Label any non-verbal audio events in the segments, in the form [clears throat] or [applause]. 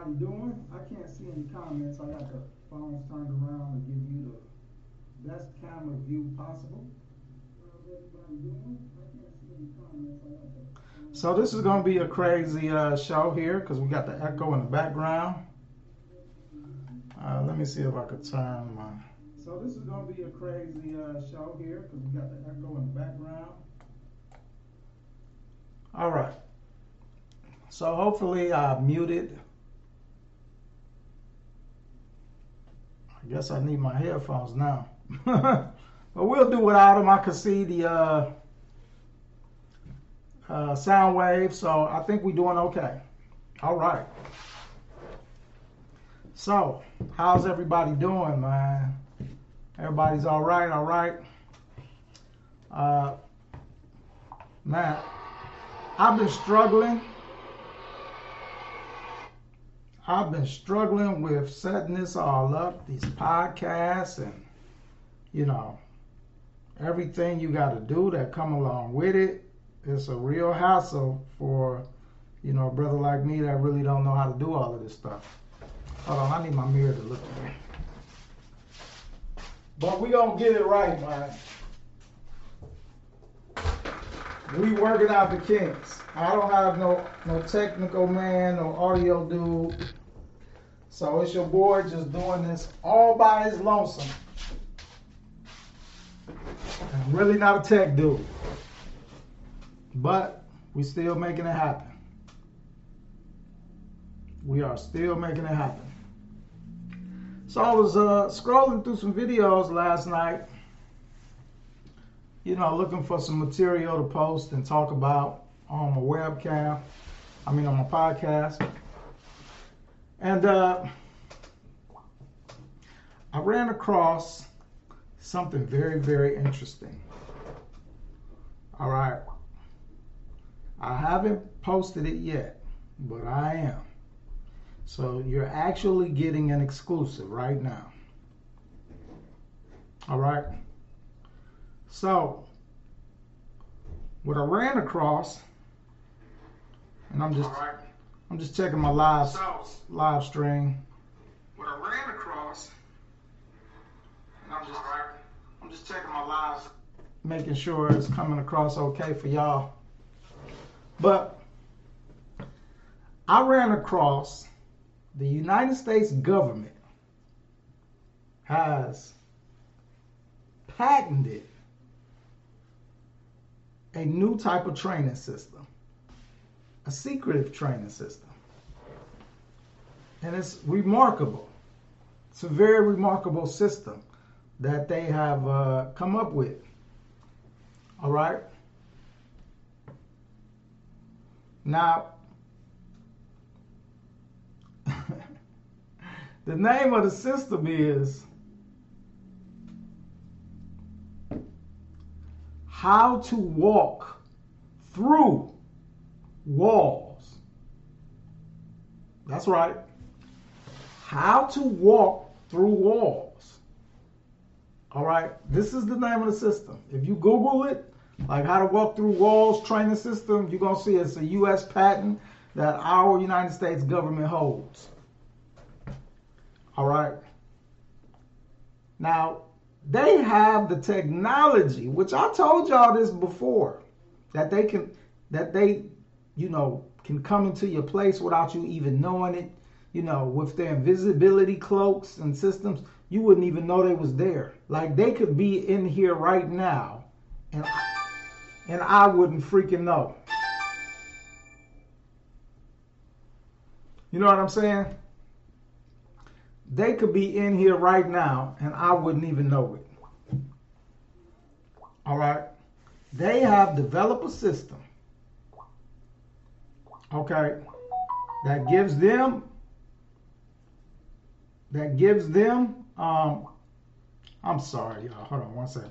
everybody doing? I can't see any comments. I got the phones turned around to give you the best camera view possible. How's everybody doing? I can't see any comments. I got the So this is gonna be a crazy uh, show here because we got the echo in the background. Uh, let me see if I could turn my. So this is gonna be a crazy uh, show here because we got the echo in the background. All right. So hopefully I muted. Guess I need my headphones now. [laughs] but we'll do without them. I can see the uh, uh, sound wave, so I think we're doing okay. All right. So, how's everybody doing, man? Everybody's all right, all right. Uh, man, I've been struggling I've been struggling with setting this all up, these podcasts, and you know, everything you got to do that come along with it. It's a real hassle for you know a brother like me that really don't know how to do all of this stuff. Hold on, I need my mirror to look at me. But we gonna get it right, man. We working out the kinks. I don't have no no technical man, no audio dude. So it's your boy just doing this all by his lonesome. I'm really not a tech dude. But we still making it happen. We are still making it happen. So I was uh, scrolling through some videos last night, you know, looking for some material to post and talk about on my webcam. I mean, on my podcast. And uh, I ran across something very, very interesting. All right. I haven't posted it yet, but I am. So you're actually getting an exclusive right now. All right. So what I ran across, and I'm just right. I'm just checking my live live stream. What I ran across, and I'm just. I'm just checking my live, making sure it's coming across okay for y'all. But I ran across the United States government has patented a new type of training system a secretive training system. And it's remarkable. It's a very remarkable system that they have uh, come up with. All right? Now, [laughs] the name of the system is How to Walk Through walls. That's right. How to walk through walls. All right. This is the name of the system. If you Google it, like how to walk through walls training system, you're going to see it's a U.S. patent that our United States government holds. All right. Now, they have the technology, which I told y'all this before, that they can, that they you know, can come into your place without you even knowing it. You know, with their invisibility cloaks and systems, you wouldn't even know they was there. Like they could be in here right now, and and I wouldn't freaking know. You know what I'm saying? They could be in here right now, and I wouldn't even know it. All right. They have developed a system okay, that gives them that gives them um I'm sorry, y'all. Hold on one second.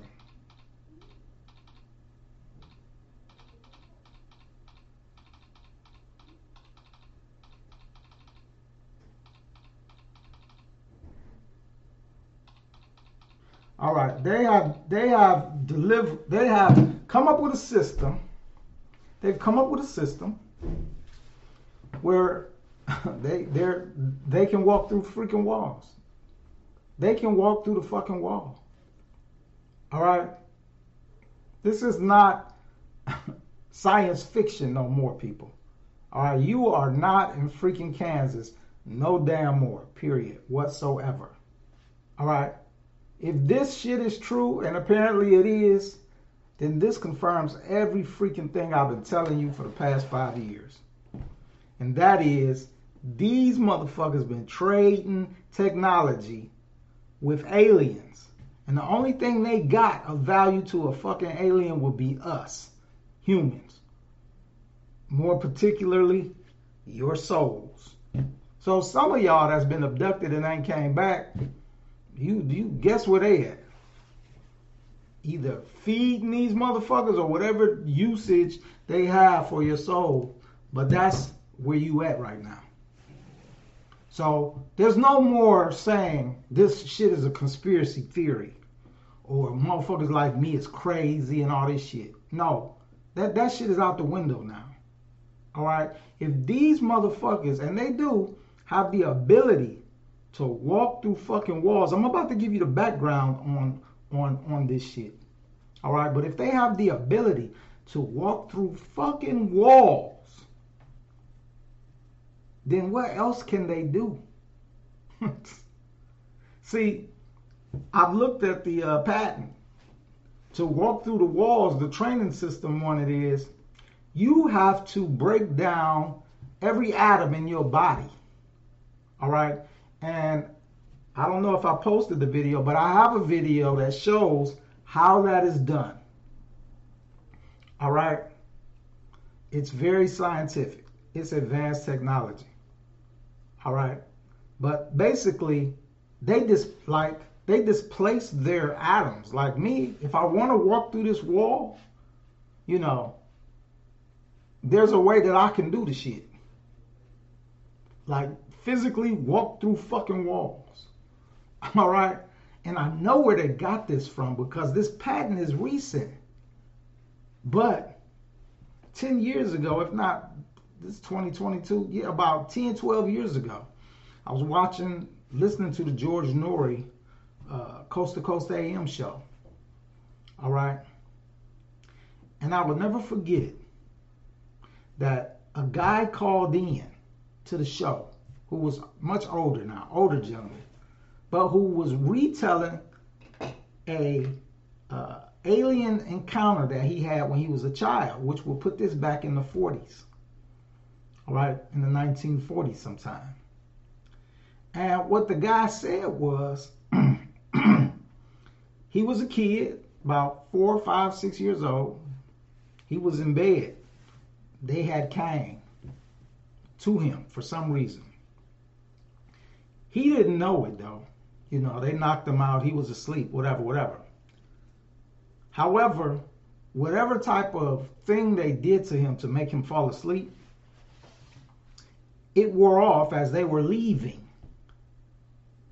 All right, they have they have delivered they have come up with a system. They've come up with a system where [laughs] they they're they can walk through freaking walls. They can walk through the fucking wall. All right. This is not [laughs] science fiction no more, people. All right, you are not in freaking Kansas, no damn more, period, whatsoever. All right. If this shit is true, and apparently it is, then this confirms every freaking thing I've been telling you for the past five years. And that is, these motherfuckers been trading technology with aliens. And the only thing they got of value to a fucking alien would be us, humans. More particularly, your souls. So some of y'all that's been abducted and ain't came back, you you guess where they at? Either feeding these motherfuckers or whatever usage they have for your soul. But that's where you at right now. So there's no more saying this shit is a conspiracy theory or motherfuckers like me is crazy and all this shit. No, that, that shit is out the window now. All right? If these motherfuckers, and they do, have the ability to walk through fucking walls, I'm about to give you the background on on on this shit. All right? But if they have the ability to walk through fucking walls, then what else can they do? [laughs] See, I've looked at the uh, patent to walk through the walls. The training system on it is you have to break down every atom in your body. All right, and I don't know if I posted the video, but I have a video that shows how that is done. All right, it's very scientific. It's advanced technology. All right. But basically, they just like they displace their atoms. Like me, if I want to walk through this wall, you know, there's a way that I can do the shit. Like physically walk through fucking walls. [laughs] All right. And I know where they got this from because this patent is recent. But 10 years ago, if not this 2022, yeah, about 10, 12 years ago. I was watching, listening to the George Noory uh, Coast to Coast AM show. All right. And I will never forget that a guy called in to the show who was much older now, older gentleman, but who was retelling a uh, alien encounter that he had when he was a child, which will put this back in the 40s right, in the 1940s sometime. And what the guy said was [clears throat] he was a kid, about four, five, six years old. He was in bed. They had came to him for some reason. He didn't know it though. You know, they knocked him out. He was asleep, whatever, whatever. However, whatever type of thing they did to him to make him fall asleep, it wore off as they were leaving.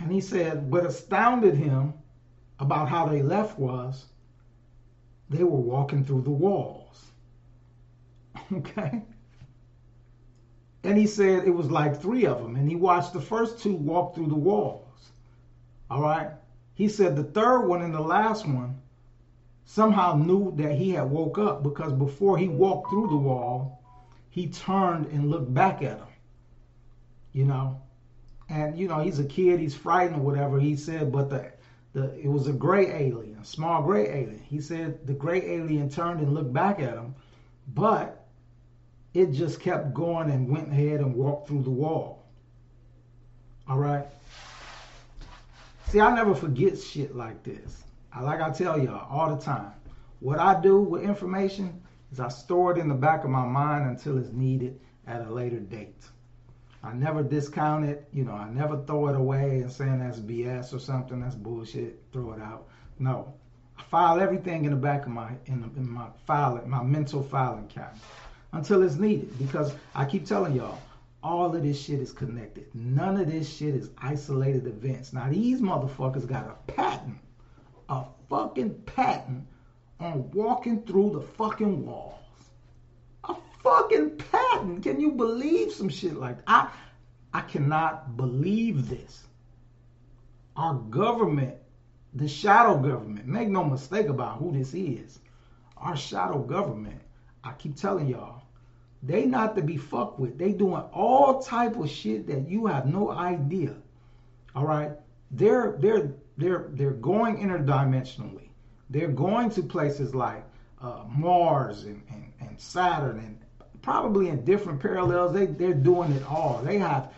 And he said, what astounded him about how they left was they were walking through the walls. [laughs] Okay? And he said it was like three of them. And he watched the first two walk through the walls. All right? He said the third one and the last one somehow knew that he had woke up because before he walked through the wall, he turned and looked back at him you know. And you know, he's a kid, he's frightened or whatever. He said, but the the it was a gray alien, a small gray alien. He said the gray alien turned and looked back at him, but it just kept going and went ahead and walked through the wall. All right. See, I never forget shit like this. I, like I tell y'all all the time, what I do with information is I store it in the back of my mind until it's needed at a later date. I never discount it. You know, I never throw it away and saying that's BS or something. That's bullshit. Throw it out. No, I file everything in the back of my in, the, in my file my mental filing cabinet until it's needed. Because I keep telling y'all, all of this shit is connected. None of this shit is isolated events. Now these motherfuckers got a patent, a fucking patent on walking through the fucking walls fucking patent. Can you believe some shit like that? I I cannot believe this. Our government, the shadow government, make no mistake about who this is. Our shadow government, I keep telling y'all, they not to be fucked with. They doing all type of shit that you have no idea. All right, they're they're they're they're going interdimensionally. They're going to places like uh, Mars and, and, and Saturn and probably in different parallels. They they're doing it all. They have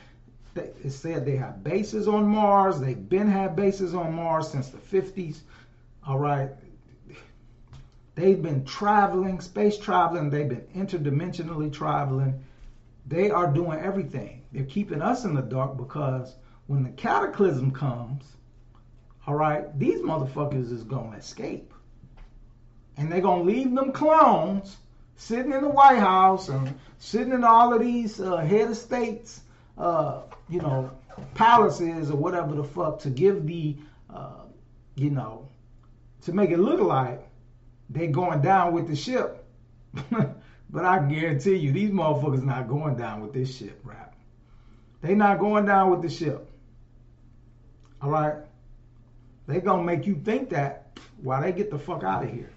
it said they have bases on Mars. They've been had bases on Mars since the 50s. All right. They've been traveling, space traveling. They've been interdimensionally traveling. They are doing everything. They're keeping us in the dark because when the cataclysm comes, all right, these motherfuckers is going to escape. And they're going to leave them clones sitting in the White House and sitting in all of these uh, head of states, uh, you know, palaces or whatever the fuck to give the, uh, you know, to make it look like they're going down with the ship. [laughs] but I guarantee you, these motherfuckers not going down with this ship, rap. They not going down with the ship. All right? They gonna make you think that while they get the fuck out of here.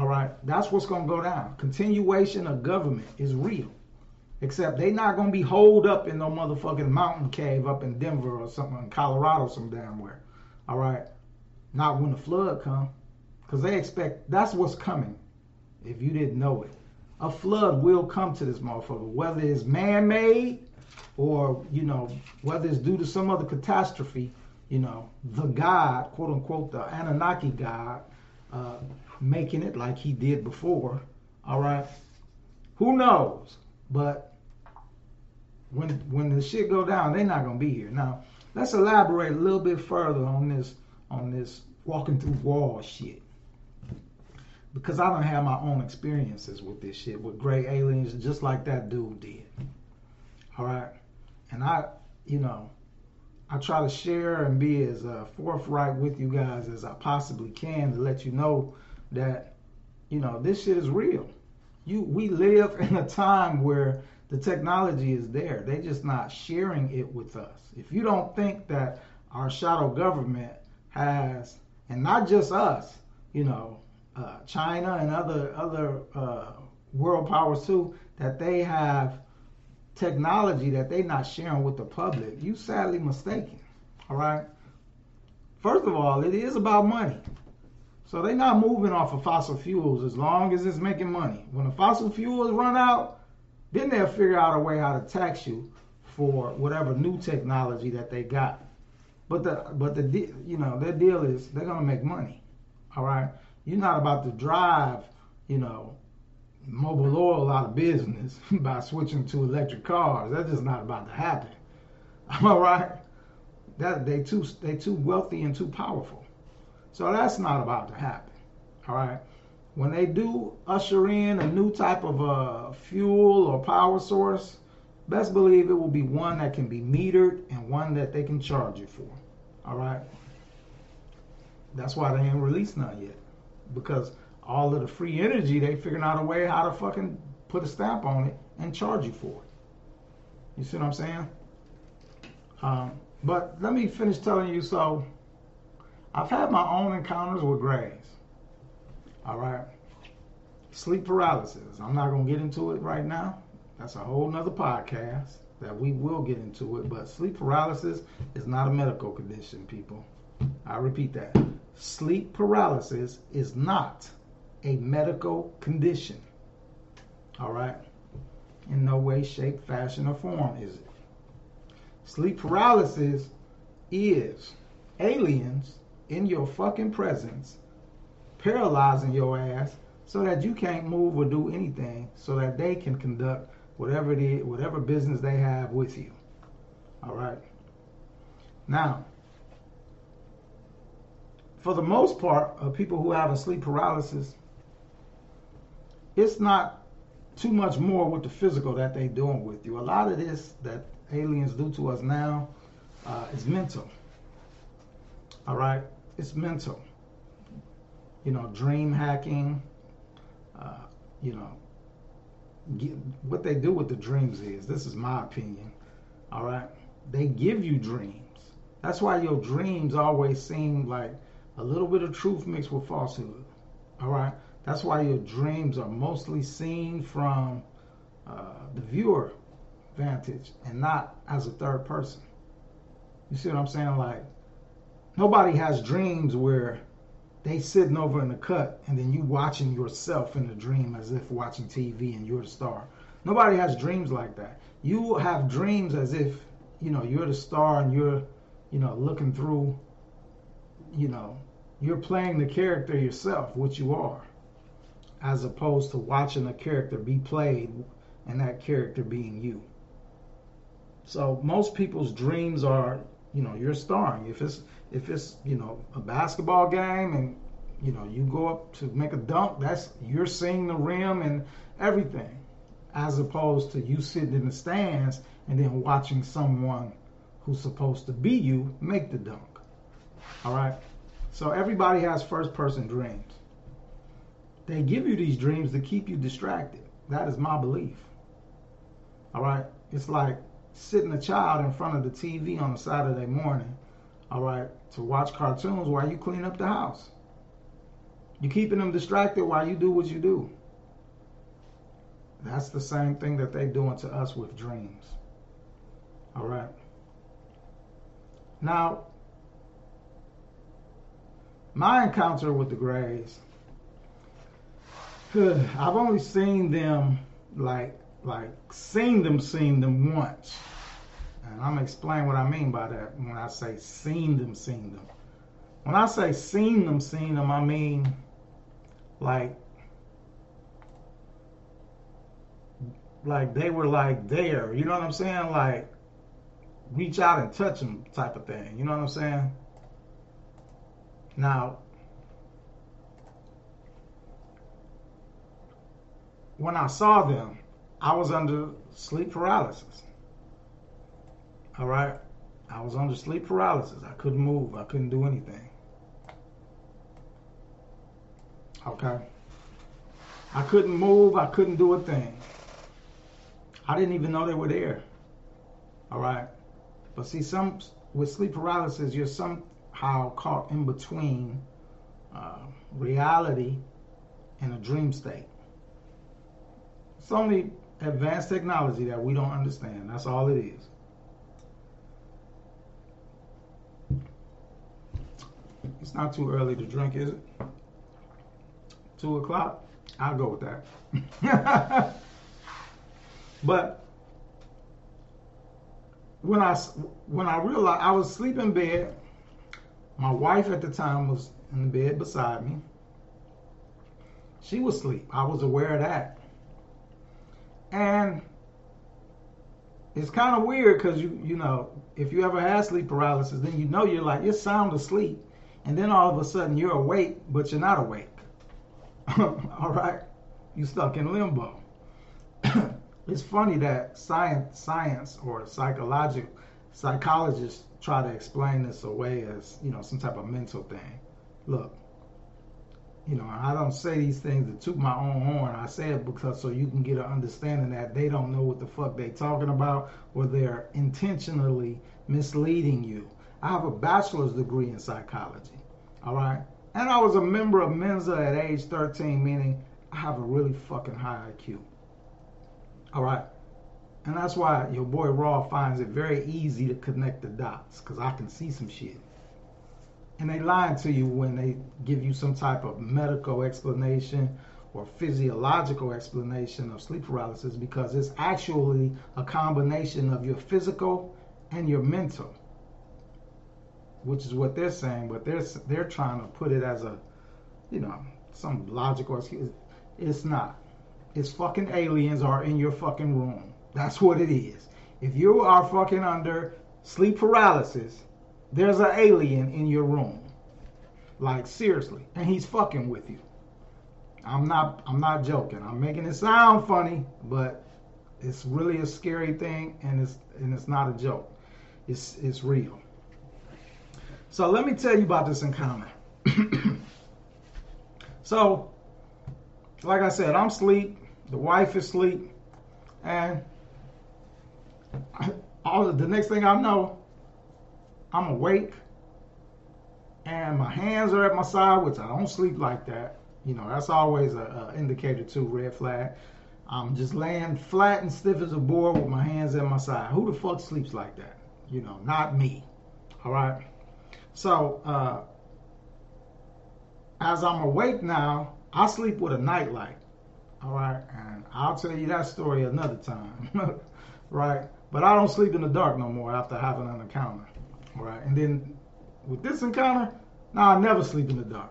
All right? That's what's gonna go down. Continuation of government is real. Except they not gonna be holed up in no motherfucking mountain cave up in Denver or something in Colorado some damn where. All right? Not when the flood come. Because they expect that's what's coming. If you didn't know it. A flood will come to this motherfucker. Whether it's man-made or, you know, whether it's due to some other catastrophe, you know, the God, quote unquote, the Anunnaki God, uh, making it like he did before. All right. Who knows? But when when the shit go down, they're not gonna be here. Now, let's elaborate a little bit further on this on this walking through wall shit. Because I don't have my own experiences with this shit with gray aliens, just like that dude did. All right, and I, you know, I try to share and be as uh, forthright with you guys as I possibly can to let you know that, you know, this shit is real. You, we live in a time where the technology is there. They're just not sharing it with us. If you don't think that our shadow government has, and not just us, you know, uh, China and other other uh, world powers too, that they have technology that they're not sharing with the public, you sadly mistaken. All right. First of all, it is about money. So they're not moving off of fossil fuels as long as it's making money. When the fossil fuels run out, then they'll figure out a way how to tax you for whatever new technology that they got. But the but the you know their deal is they're gonna make money. All right, you're not about to drive you know Mobil oil out of business [laughs] by switching to electric cars. That's just not about to happen. [laughs] All right, that they too they too wealthy and too powerful. So that's not about to happen. All right when they do usher in a new type of uh, fuel or power source, best believe it will be one that can be metered and one that they can charge you for. All right. That's why they ain't released none yet, because all of the free energy they figuring out a way how to fucking put a stamp on it and charge you for it. You see what I'm saying? Um, but let me finish telling you. So, I've had my own encounters with Greys. All right. Sleep paralysis. I'm not going to get into it right now. That's a whole nother podcast that we will get into it. But sleep paralysis is not a medical condition, people. I repeat that. Sleep paralysis is not a medical condition. All right? In no way, shape, fashion, or form is it. Sleep paralysis is aliens in your fucking presence paralyzing your ass so that you can't move or do anything so that they can conduct whatever it is, whatever business they have with you. All right. Now, for the most part of people who have a sleep paralysis, it's not too much more with the physical that they're doing with you. A lot of this that aliens do to us now uh, is mental. All right? It's mental you know, dream hacking, uh, you know, get, what they do with the dreams is, this is my opinion, All right? They give you dreams. That's why your dreams always seem like a little bit of truth mixed with falsehood. All right? That's why your dreams are mostly seen from uh, the viewer vantage and not as a third person. You see what I'm saying? Like, nobody has dreams where they sitting over in the cut and then you watching yourself in the dream as if watching TV and you're the star. Nobody has dreams like that. You have dreams as if, you know, you're the star and you're, you know, looking through, you know, you're playing the character yourself, which you are, as opposed to watching a character be played and that character being you. So most people's dreams are, you know, you're starring. If it's if it's you know a basketball game and you know you go up to make a dunk, that's you're seeing the rim and everything, as opposed to you sitting in the stands and then watching someone who's supposed to be you make the dunk. All right. So everybody has first person dreams. They give you these dreams to keep you distracted. That is my belief. All right. It's like sitting a child in front of the TV on a Saturday morning all right, to watch cartoons while you clean up the house. You're keeping them distracted while you do what you do. That's the same thing that they're doing to us with dreams. All right. Now, my encounter with the Greys, [sighs] I've only seen them like like seen them seen them once. And I'm gonna explain what I mean by that when I say seen them, seen them. When I say seen them, seen them, I mean like like they were like there. You know what I'm saying? Like reach out and touch them type of thing. You know what I'm saying? Now, when I saw them, I was under sleep paralysis. All right. I was under sleep paralysis. I couldn't move. I couldn't do anything. Okay. I couldn't move. I couldn't do a thing. I didn't even know they were there. All right. But see, some with sleep paralysis, you're somehow caught in between uh, reality and a dream state. It's only advanced technology that we don't understand. That's all it is. It's not too early to drink, is it? Two o'clock? I'll go with that. [laughs] but when I when I realized I was sleeping in bed, my wife at the time was in the bed beside me. She was asleep. I was aware of that. And it's kind of weird because you you know if you ever had sleep paralysis, then you know you're like you're sound asleep, and then all of a sudden you're awake, but you're not awake. [laughs] all right, you're stuck in limbo. [coughs] it's funny that science, science or psychological psychologists try to explain this away as you know some type of mental thing. Look, you know, I don't say these things to toot my own horn. I say it because so you can get an understanding that they don't know what the fuck they talking about or they're intentionally misleading you. I have a bachelor's degree in psychology. All right. And I was a member of Mensa at age 13, meaning I have a really fucking high IQ. All right. And that's why your boy Raw finds it very easy to connect the dots because I can see some shit. And they lie to you when they give you some type of medical explanation or physiological explanation of sleep paralysis because it's actually a combination of your physical and your mental which is what they're saying, but they're they're trying to put it as a, you know, some logical excuse. It's not. It's fucking aliens are in your fucking room. That's what it is. If you are fucking under sleep paralysis, there's an alien in your room. Like seriously, and he's fucking with you. I'm not I'm not joking. I'm making it sound funny, but it's really a scary thing and it's and it's not a joke. It's it's real. So let me tell you about this encounter. [clears throat] so, like I said, I'm asleep. The wife is asleep. And [clears throat] all the next thing I know, I'm awake and my hands are at my side, which I don't sleep like that. You know, that's always a, a indicator too, red flag. I'm just laying flat and stiff as a board with my hands at my side. Who the fuck sleeps like that? You know, not me. All right. So, uh, as I'm awake now, I sleep with a nightlight. All right. And I'll tell you that story another time. [laughs] right. But I don't sleep in the dark no more after having an encounter. Right. And then with this encounter, now I never sleep in the dark.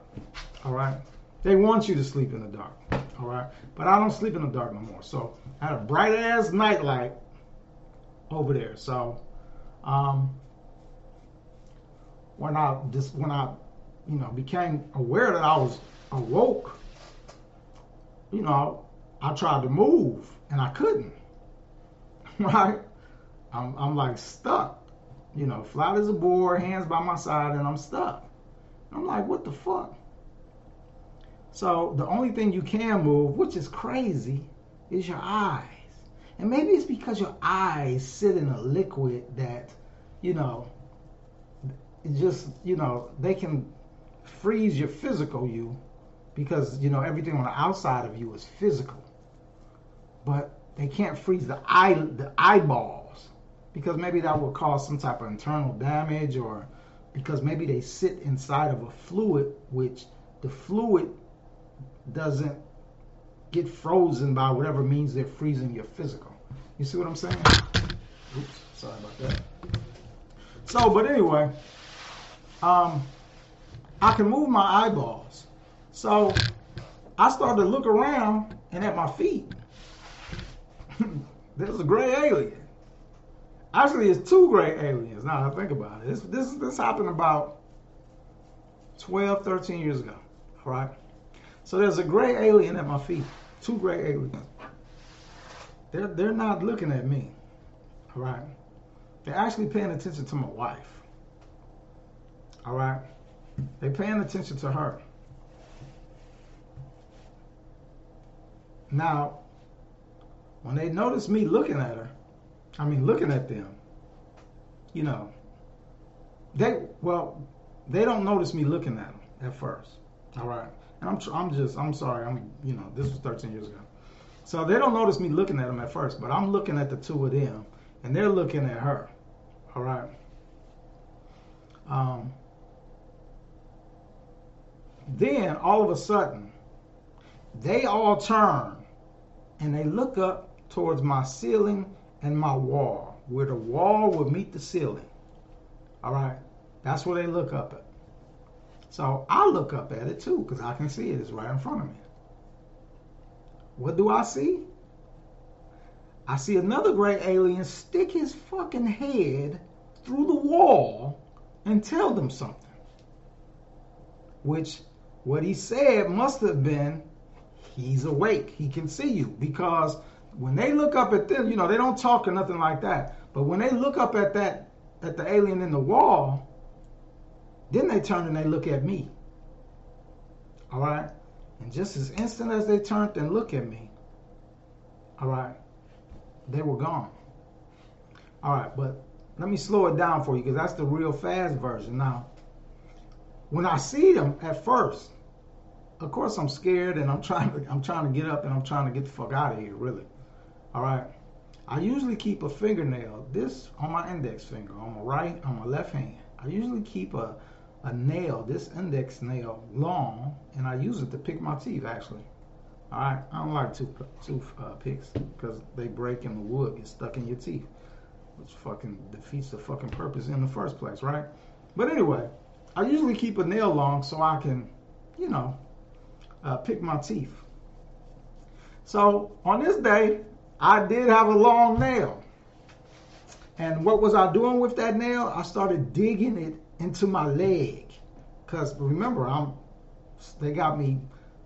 All right. They want you to sleep in the dark. All right. But I don't sleep in the dark no more. So I had a bright ass nightlight over there. So um, when I just when I you know became aware that I was awoke, you know, I tried to move and I couldn't. [laughs] Right? I'm I'm like stuck. You know, flat as a board, hands by my side, and I'm stuck. I'm like, what the fuck? So the only thing you can move, which is crazy, is your eyes. And maybe it's because your eyes sit in a liquid that, you know, just, you know, they can freeze your physical you because, you know, everything on the outside of you is physical. But they can't freeze the eye the eyeballs because maybe that will cause some type of internal damage or because maybe they sit inside of a fluid which the fluid doesn't get frozen by whatever means they're freezing your physical. You see what I'm saying? Oops, sorry about that. So, but anyway, um, I can move my eyeballs. So I started to look around and at my feet, [laughs] there's a gray alien. Actually, it's two gray aliens. Now I think about it. This, this, this happened about 12, 13 years ago. All right. So there's a gray alien at my feet. Two gray aliens. They're, they're not looking at me. All right. They're actually paying attention to my wife. All right. They're paying attention to her. Now, when they notice me looking at her, I mean looking at them, you know, they well, they don't notice me looking at them at first. All right. And I'm, I'm just, I'm sorry. I'm, you know, this was 13 years ago. So they don't notice me looking at them at first, but I'm looking at the two of them, and they're looking at her. All right. Um, then all of a sudden, they all turn and they look up towards my ceiling and my wall, where the wall would meet the ceiling. All right. That's where they look up at. So I look up at it too because I can see it. It's right in front of me. What do I see? I see another gray alien stick his fucking head through the wall and tell them something. Which, what he said must have been, he's awake. He can see you. Because when they look up at them, you know, they don't talk or nothing like that. But when they look up at that, at the alien in the wall, then they turn and they look at me. All right? And just as instant as they turned and look at me, all right, they were gone. All right, but let me slow it down for you because that's the real fast version. Now, when I see them at first, of course I'm scared and I'm trying to I'm trying to get up and I'm trying to get the fuck out of here, really. All right. I usually keep a fingernail, this on my index finger, on my right, on my left hand. I usually keep a a nail, this index nail, long, and I use it to pick my teeth actually. All right, I don't like tooth, tooth uh, picks because they break and the wood gets stuck in your teeth, which fucking defeats the fucking purpose in the first place, right? But anyway, I usually keep a nail long so I can, you know, uh, pick my teeth. So on this day, I did have a long nail. And what was I doing with that nail? I started digging it into my leg. Cause remember, I'm they got me,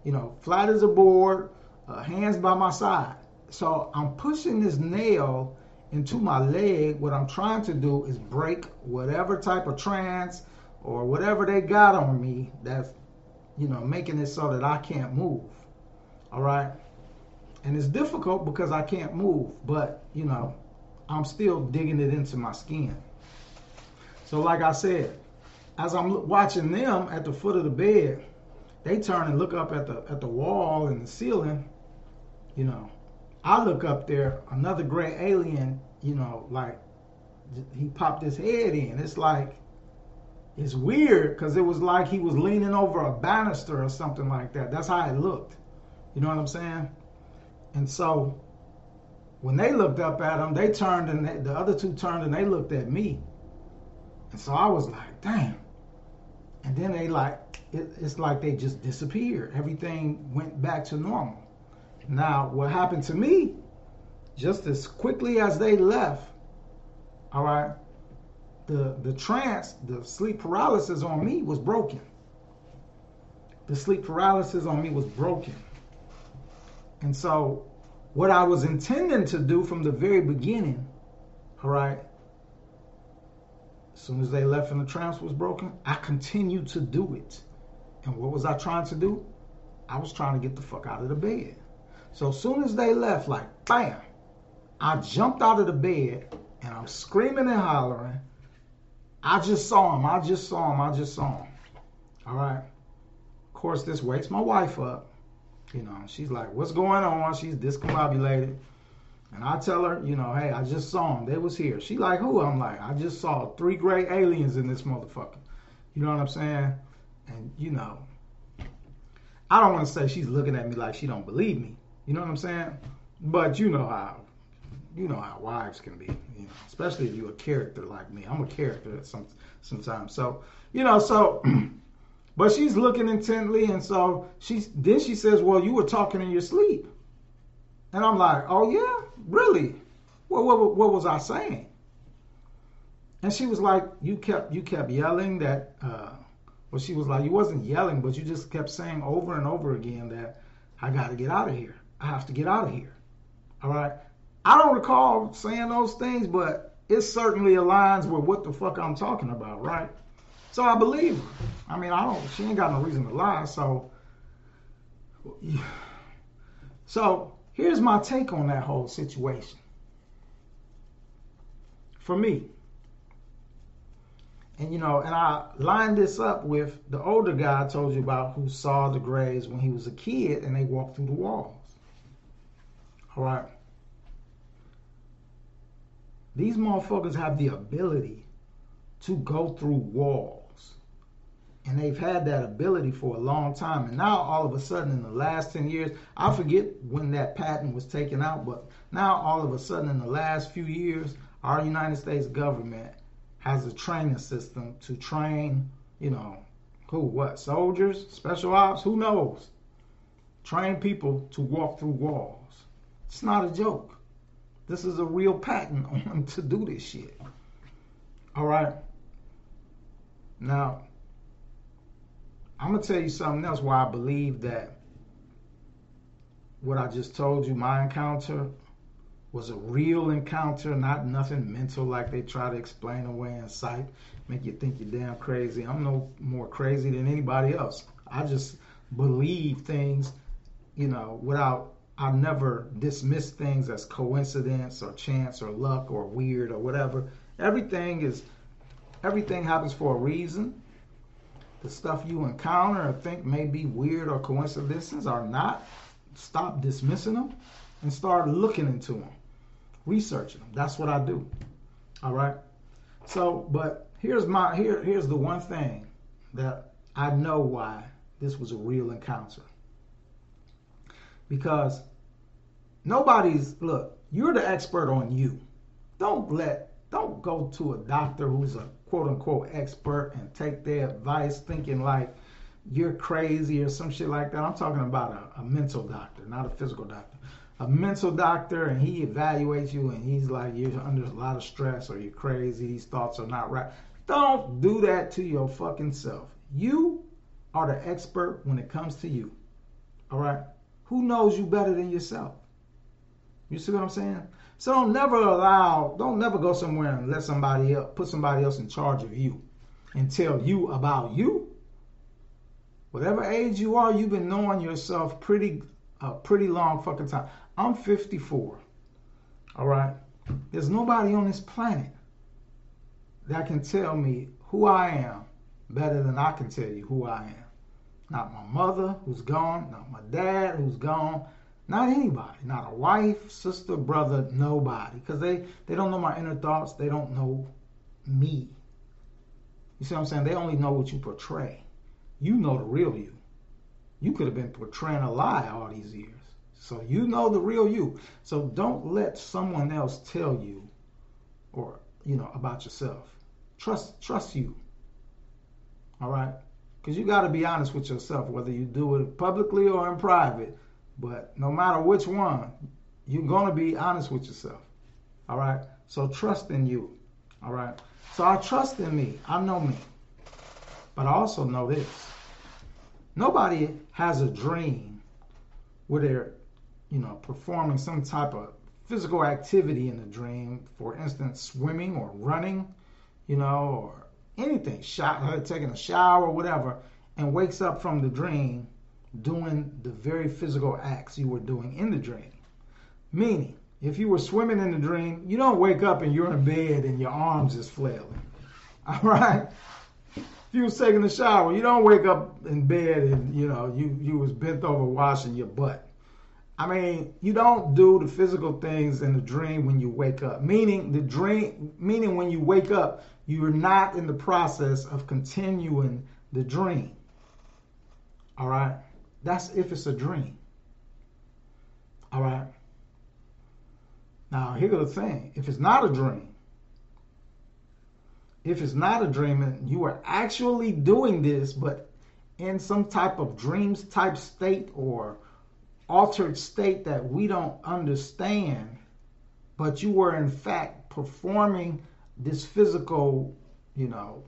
you know, flat as a board, uh, hands by my side. So I'm pushing this nail into my leg. What I'm trying to do is break whatever type of trance or whatever they got on me that's, you know, making it so that I can't move. All right. And it's difficult because I can't move, but you know, I'm still digging it into my skin. So, like I said, as I'm watching them at the foot of the bed, they turn and look up at the at the wall and the ceiling. You know, I look up there, another gray alien. You know, like he popped his head in. It's like it's weird because it was like he was leaning over a banister or something like that. That's how it looked. You know what I'm saying? And so when they looked up at him, they turned and they, the other two turned and they looked at me. And so I was like, damn. And then they like, it, it's like they just disappeared. Everything went back to normal. Now, what happened to me, just as quickly as they left, all right, the, the trance, the sleep paralysis on me was broken. The sleep paralysis on me was broken. And so, what I was intending to do from the very beginning, all right, as soon as they left and the trance was broken, I continued to do it. And what was I trying to do? I was trying to get the fuck out of the bed. So as soon as they left, like bam, I jumped out of the bed and I'm screaming and hollering. I just saw him. I just saw him. I just saw him. All right. Of course, this wakes my wife up. You know, she's like, "What's going on?" She's discombobulated. And I tell her, you know, hey, I just saw them. They was here. She like, who? I'm like, I just saw three gray aliens in this motherfucker. You know what I'm saying? And you know, I don't want to say she's looking at me like she don't believe me. You know what I'm saying? But you know how, you know how wives can be. You know, especially if you're a character like me. I'm a character some sometimes. So you know, so. [clears throat] but she's looking intently, and so she's then she says, "Well, you were talking in your sleep," and I'm like, "Oh yeah." Really? What, what, what was I saying? And she was like, you kept you kept yelling that. Uh, well, she was like, you wasn't yelling, but you just kept saying over and over again that I got to get out of here. I have to get out of here. All right. I don't recall saying those things, but it certainly aligns with what the fuck I'm talking about, right? So I believe her. I mean, I don't. She ain't got no reason to lie. So, [sighs] so Here's my take on that whole situation. For me, and you know, and I lined this up with the older guy I told you about who saw the Greys when he was a kid and they walked through the walls. All right. These motherfuckers have the ability to go through walls and they've had that ability for a long time. And now, all of a sudden, in the last 10 years, I forget when that patent was taken out, but now, all of a sudden, in the last few years, our United States government has a training system to train, you know, who, what, soldiers, special ops, who knows? Train people to walk through walls. It's not a joke. This is a real patent [laughs] on to do this shit. All right. Now, I'm gonna tell you something else why I believe that what I just told you, my encounter, was a real encounter, not nothing mental like they try to explain away in sight, make you think you're damn crazy. I'm no more crazy than anybody else. I just believe things, you know, without I never dismiss things as coincidence or chance or luck or weird or whatever. Everything is everything happens for a reason the stuff you encounter or think may be weird or coincidences are not, stop dismissing them and start looking into them, researching them. That's what I do. All right. So, but here's my here here's the one thing that I know why this was a real encounter. Because nobody's look, you're the expert on you. Don't let don't go to a doctor who's a quote unquote expert and take their advice thinking like you're crazy or some shit like that. I'm talking about a, a mental doctor, not a physical doctor. A mental doctor and he evaluates you and he's like you're under a lot of stress or you're crazy, these thoughts are not right. Don't do that to your fucking self. You are the expert when it comes to you. All right? Who knows you better than yourself? You see what I'm saying? So don't never allow, don't never go somewhere and let somebody else, put somebody else in charge of you and tell you about you. Whatever age you are, you've been knowing yourself pretty, a pretty long fucking time. I'm 54. All right. There's nobody on this planet that can tell me who I am better than I can tell you who I am. Not my mother who's gone, not my dad who's gone, not anybody, not a wife, sister, brother, nobody. Because they, they don't know my inner thoughts, they don't know me. You see what I'm saying? They only know what you portray. You know the real you. You could have been portraying a lie all these years. So you know the real you. So don't let someone else tell you or you know about yourself. Trust trust you. All right? Cuz you got to be honest with yourself whether you do it publicly or in private. But no matter which one, you're going to be honest with yourself. All right? So trust in you. All right? So I trust in me. I know me. But I also know this. Nobody has a dream where they're, you know, performing some type of physical activity in the dream. For instance, swimming or running, you know, or anything, shot, taking a shower, or whatever, and wakes up from the dream doing the very physical acts you were doing in the dream. Meaning, if you were swimming in the dream, you don't wake up and you're in bed and your arms is flailing. [laughs] All right? If you was taking a shower, you don't wake up in bed and you know you you was bent over washing your butt. I mean, you don't do the physical things in the dream when you wake up. Meaning the dream meaning when you wake up, you're not in the process of continuing the dream. All right? That's if it's a dream. All right? Now, here's the thing if it's not a dream, if it's not a dream and you are actually doing this, but in some type of dreams type state or altered state that we don't understand, but you were in fact performing this physical, you know,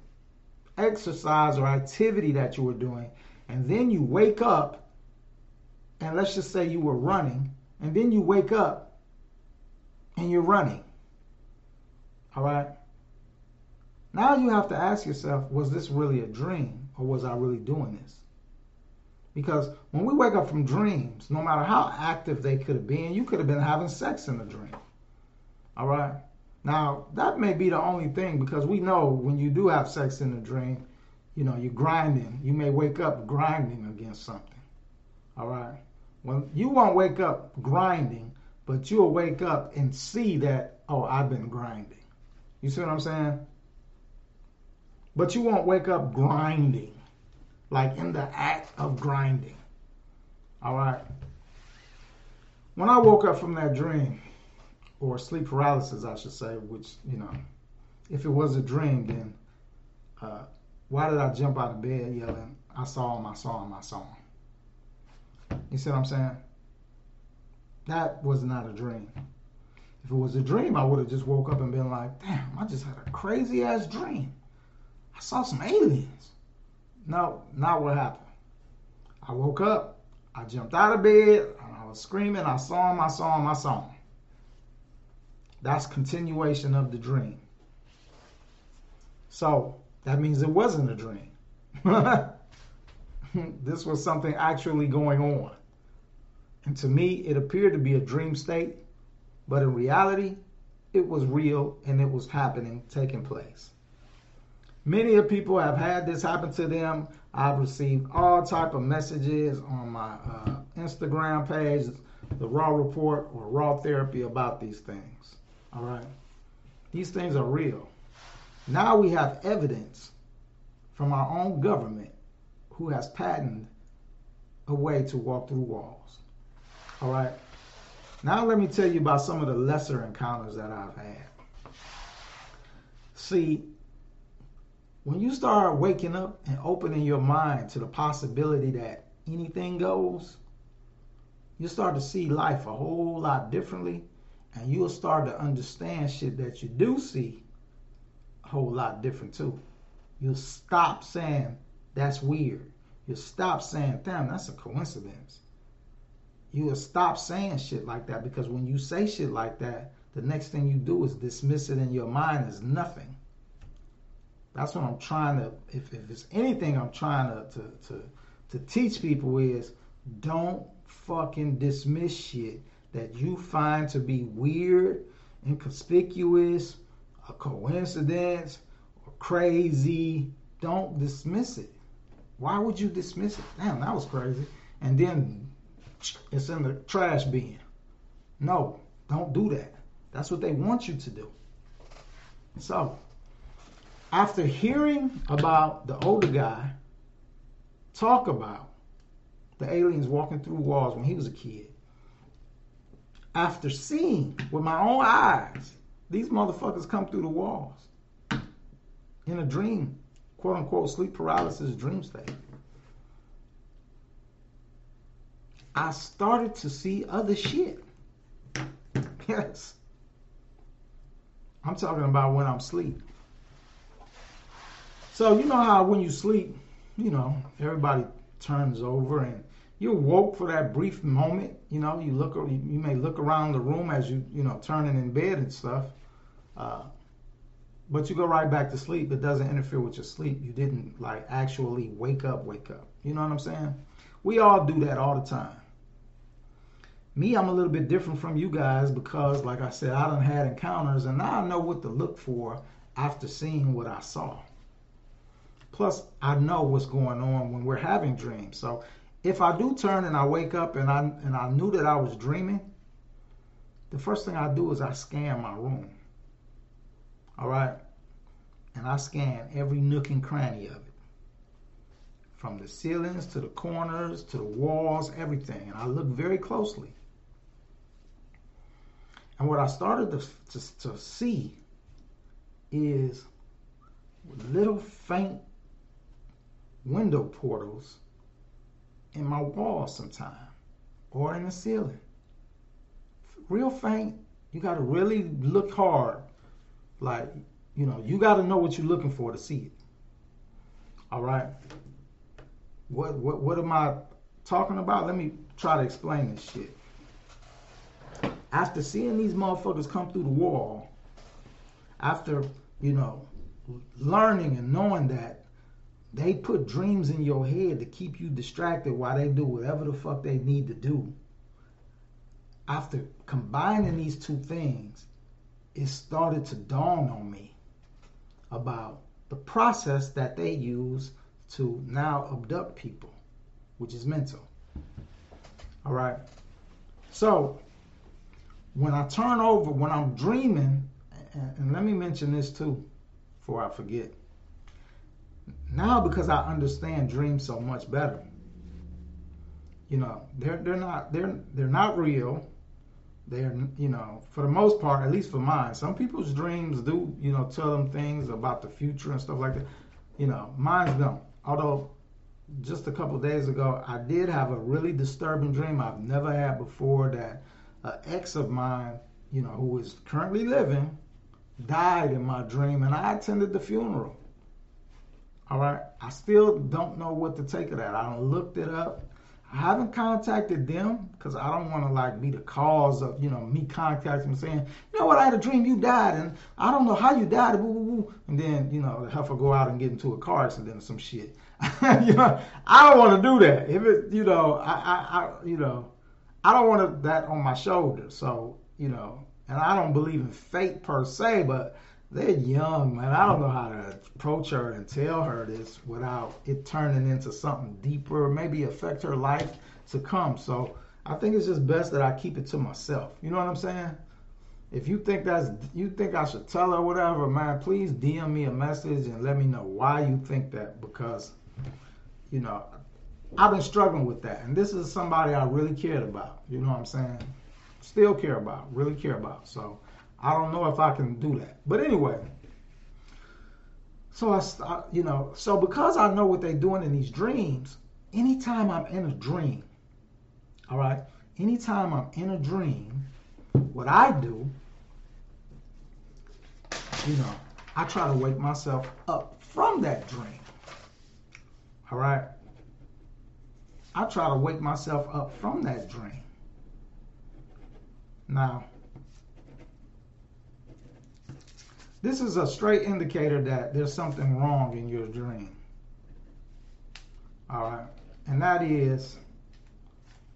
exercise or activity that you were doing, and then you wake up and let's just say you were running, and then you wake up and you're running. All right? Now you have to ask yourself, was this really a dream or was I really doing this? Because when we wake up from dreams, no matter how active they could have been, you could have been having sex in a dream. All right? Now, that may be the only thing because we know when you do have sex in a dream, you know, you're grinding. You may wake up grinding against something. All right? When you won't wake up grinding, but you'll wake up and see that, oh, I've been grinding. You see what I'm saying? But you won't wake up grinding, like in the act of grinding. All right. When I woke up from that dream, or sleep paralysis, I should say, which, you know, if it was a dream, then uh, why did I jump out of bed yelling, I saw him, I saw him, I saw him? You see what I'm saying? That was not a dream. If it was a dream, I would have just woke up and been like, damn, I just had a crazy ass dream. I saw some aliens. No, not what happened. I woke up, I jumped out of bed, I was screaming, I saw him, I saw him, I saw him. That's continuation of the dream. So that means it wasn't a dream. [laughs] [laughs] this was something actually going on. And to me, it appeared to be a dream state, but in reality, it was real and it was happening, taking place. Many of people have had this happen to them. I've received all type of messages on my uh, Instagram page, the Raw Report or Raw Therapy about these things. All right, these things are real. Now we have evidence from our own government who has patented a way to walk through walls. All right. Now let me tell you about some of the lesser encounters that I've had. See, when you start waking up and opening your mind to the possibility that anything goes, you start to see life a whole lot differently and you'll start to understand shit that you do see a whole lot different too. You'll stop saying that's weird. You stop saying, damn, that's a coincidence. You will stop saying shit like that because when you say shit like that, the next thing you do is dismiss it in your mind as nothing. That's what I'm trying to, if, if it's anything I'm trying to, to, to, to teach people is don't fucking dismiss shit that you find to be weird inconspicuous, a coincidence, or crazy, don't dismiss it. Why would you dismiss it? Damn, that was crazy. And then it's in the trash bin. No, don't do that. That's what they want you to do. So, after hearing about the older guy talk about the aliens walking through walls when he was a kid, after seeing with my own eyes these motherfuckers come through the walls in a dream, quote unquote, sleep paralysis dream state. I started to see other shit. Yes. I'm talking about when I'm asleep. So you know how when you sleep, you know, everybody turns over and you're woke for that brief moment. You know, you look, you may look around the room as you, you know, turning in bed and stuff. Uh, but you go right back to sleep. It doesn't interfere with your sleep. You didn't like actually wake up, wake up. You know what I'm saying? We all do that all the time. Me, I'm a little bit different from you guys because, like I said, I done had encounters and now I know what to look for after seeing what I saw. Plus, I know what's going on when we're having dreams. So if I do turn and I wake up and I and I knew that I was dreaming, the first thing I do is I scan my room. All right? And I scan every nook and cranny of it. From the ceilings to the corners to the walls, everything. And I look very closely. And what I started to, to, to see is little faint window portals in my wall sometime or in the ceiling. Real faint, you got to really look hard. Like, you know, you got to know what you're looking for to see it. All right. What what what am I talking about? Let me try to explain this shit. After seeing these motherfuckers come through the wall, after, you know, learning and knowing that they put dreams in your head to keep you distracted while they do whatever the fuck they need to do. After combining these two things, it started to dawn on me about the process that they use to now abduct people, which is mental. All right. So when I turn over, when I'm dreaming, and, let me mention this too before I forget now because I understand dreams so much better. You know, they're they're not they're they're not real. They're you know, for the most part, at least for mine, some people's dreams do, you know, tell them things about the future and stuff like that. You know, mine's don't. Although just a couple days ago, I did have a really disturbing dream I've never had before that an ex of mine, you know, who is currently living, died in my dream and I attended the funeral. All right. I still don't know what to take of that. I looked it up. I haven't contacted them because I don't want to like be the cause of you know me contacting them saying, you know what, I had a dream you died and I don't know how you died, boo, boo, boo. and then you know the heifer go out and get into a car accident or some shit. [laughs] you know, I don't want to do that. If it, you know, I, I, I you know, I don't want that on my shoulder. So you know, and I don't believe in fate per se, but they're young, man. I don't know how to approach her and tell her this without it turning into something deeper, maybe affect her life to come. So I think it's just best that I keep it to myself. You know what I'm saying? If you think that's you think I should tell her whatever, man, please DM me a message and let me know why you think that because you know I've been struggling with that, and this is somebody I really cared about. You know what I'm saying? Still care about, really care about. So I don't know if I can do that. But anyway, so I, you know, so because I know what they're doing in these dreams, anytime I'm in a dream, all right, anytime I'm in a dream, what I do, you know, I try to wake myself up from that dream. All right. I try to wake myself up from that dream. Now, This is a straight indicator that there's something wrong in your dream. All right. And that is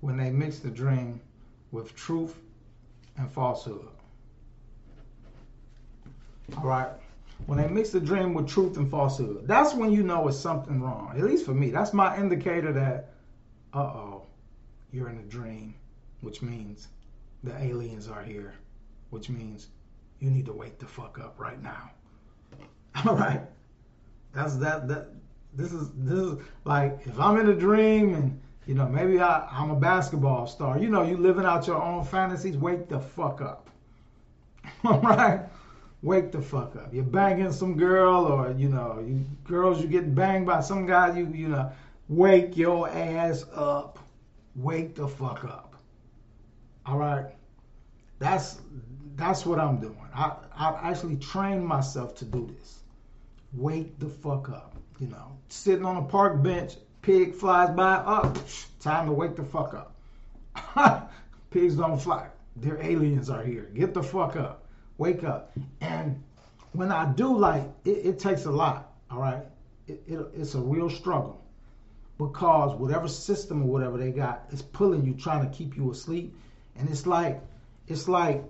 when they mix the dream with truth and falsehood. All right. When they mix the dream with truth and falsehood, that's when you know it's something wrong. At least for me, that's my indicator that, uh oh, you're in a dream, which means the aliens are here, which means you need to wake the fuck up right now. [laughs] All right. That's that that this is this is like if I'm in a dream and you know maybe I, I'm a basketball star. You know, you living out your own fantasies, wake the fuck up. [laughs] All right? Wake the fuck up. You're banging some girl or you know, you girls you getting banged by some guy, you you know, wake your ass up. Wake the fuck up. All right? That's that's what I'm doing. I, I've actually trained myself to do this. Wake the fuck up. You know, sitting on a park bench, pig flies by, oh, time to wake the fuck up. [laughs] Pigs don't fly. Their aliens are here. Get the fuck up. Wake up. And when I do, like, it, it takes a lot, all right? It, it, it's a real struggle because whatever system or whatever they got is pulling you, trying to keep you asleep. And it's like, it's like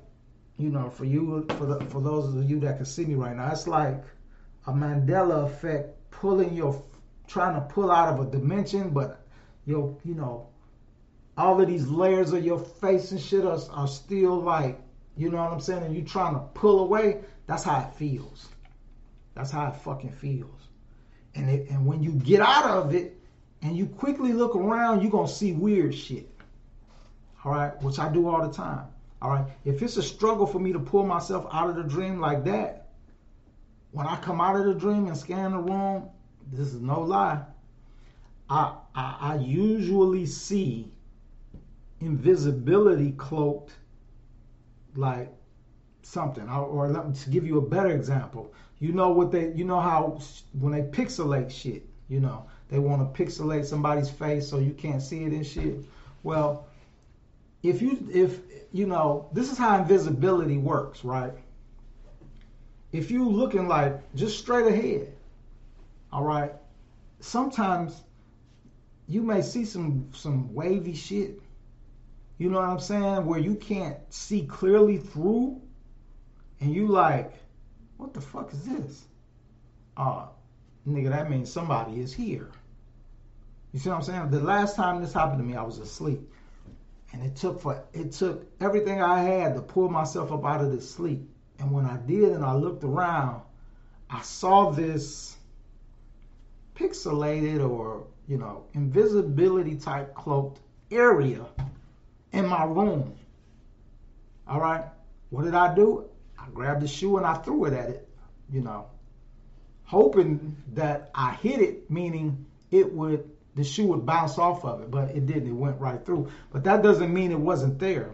you know, for you, for the, for those of you that can see me right now, it's like a Mandela effect, pulling your, trying to pull out of a dimension, but your, you know, all of these layers of your face and shit are, are still like, you know what I'm saying, and you trying to pull away. That's how it feels. That's how it fucking feels. And it, and when you get out of it, and you quickly look around, you're gonna see weird shit. All right, which I do all the time. All right. If it's a struggle for me to pull myself out of the dream like that, when I come out of the dream and scan the room, this is no lie. I, I, I usually see invisibility cloaked like something. Or, or let me give you a better example. You know what they, you know how when they pixelate shit, you know, they want to pixelate somebody's face so you can't see it and shit. Well, if you if you know this is how invisibility works right? If you looking like just straight ahead all right sometimes you may see some some wavy shit. You know what i'm saying? Where you can't see clearly through and you like what the fuck is this? Uh nigga that means somebody is here. You see what i'm saying? The last time this happened to me i was asleep and it took for it took everything I had to pull myself up out of this sleep. And when I did and I looked around, I saw this pixelated or, you know, invisibility type cloaked area in my room. All right. What did I do? I grabbed the shoe and I threw it at it, you know, hoping that I hit it, meaning it would the shoe would bounce off of it, but it didn't. It went right through. But that doesn't mean it wasn't there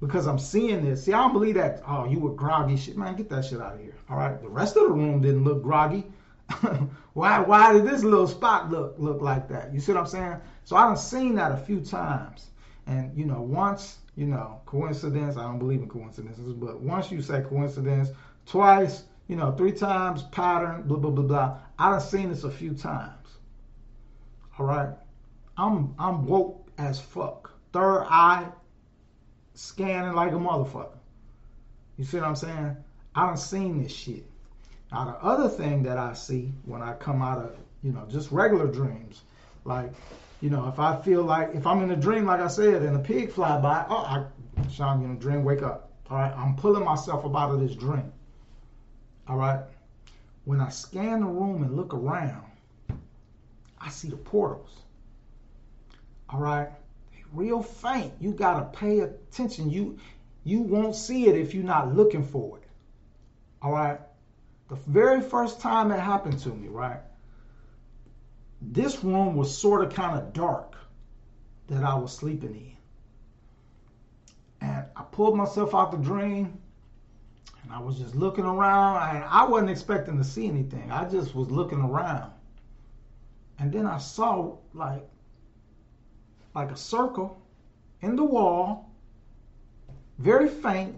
because I'm seeing this. See, I don't believe that. Oh, you were groggy. Shit, man, get that shit out of here. All right. The rest of the room didn't look groggy. [laughs] why? Why did this little spot look look like that? You see what I'm saying? So I have seen that a few times, and you know, once you know, coincidence. I don't believe in coincidences, but once you say coincidence, twice, you know, three times pattern, blah blah blah blah. I have seen this a few times. All right. I'm I'm woke as fuck. Third eye scanning like a motherfucker. You see what I'm saying? I done seen this shit. Now the other thing that I see when I come out of, you know, just regular dreams, like, you know, if I feel like if I'm in a dream, like I said, and a pig fly by, oh, I, Sean, you in a dream, wake up. All right, I'm pulling myself up out of this dream. All right. When I scan the room and look around, I see the portals. All right, real faint. You gotta pay attention. You you won't see it if you're not looking for it. All right. The very first time it happened to me, right? This room was sort of kind of dark that I was sleeping in. And I pulled myself out the dream and I was just looking around and I wasn't expecting to see anything. I just was looking around. And then I saw like like a circle in the wall, very faint,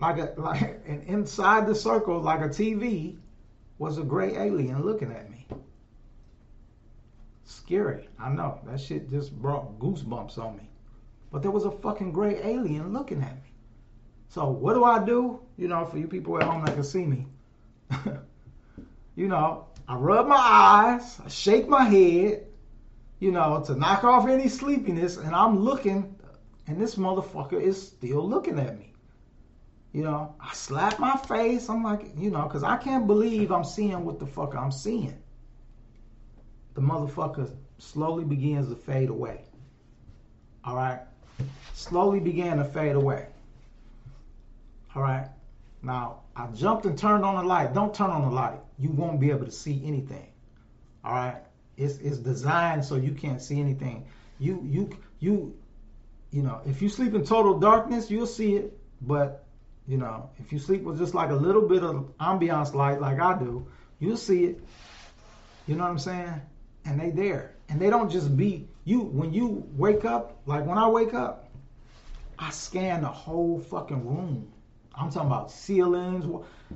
like a [laughs] like and inside the circle, like a TV, was a gray alien looking at me. Scary, I know. That shit just brought goosebumps on me. But there was a fucking gray alien looking at me. So what do I do? You know, for you people at home that can see me. [laughs] you know, I rub my eyes, I shake my head, you know, to knock off any sleepiness, and I'm looking, and this motherfucker is still looking at me. You know, I slap my face. I'm like, you know, because I can't believe I'm seeing what the fuck I'm seeing. The motherfucker slowly begins to fade away. All right? Slowly began to fade away. All right? Now, I jumped and turned on the light. Don't turn on the light. You won't be able to see anything. All right? It's, it's designed so you can't see anything. You you you you know, if you sleep in total darkness, you'll see it, but you know, if you sleep with just like a little bit of ambiance light like I do, you'll see it. You know what I'm saying? And they there. And they don't just be you when you wake up, like when I wake up, I scan the whole fucking room. I'm talking about ceilings,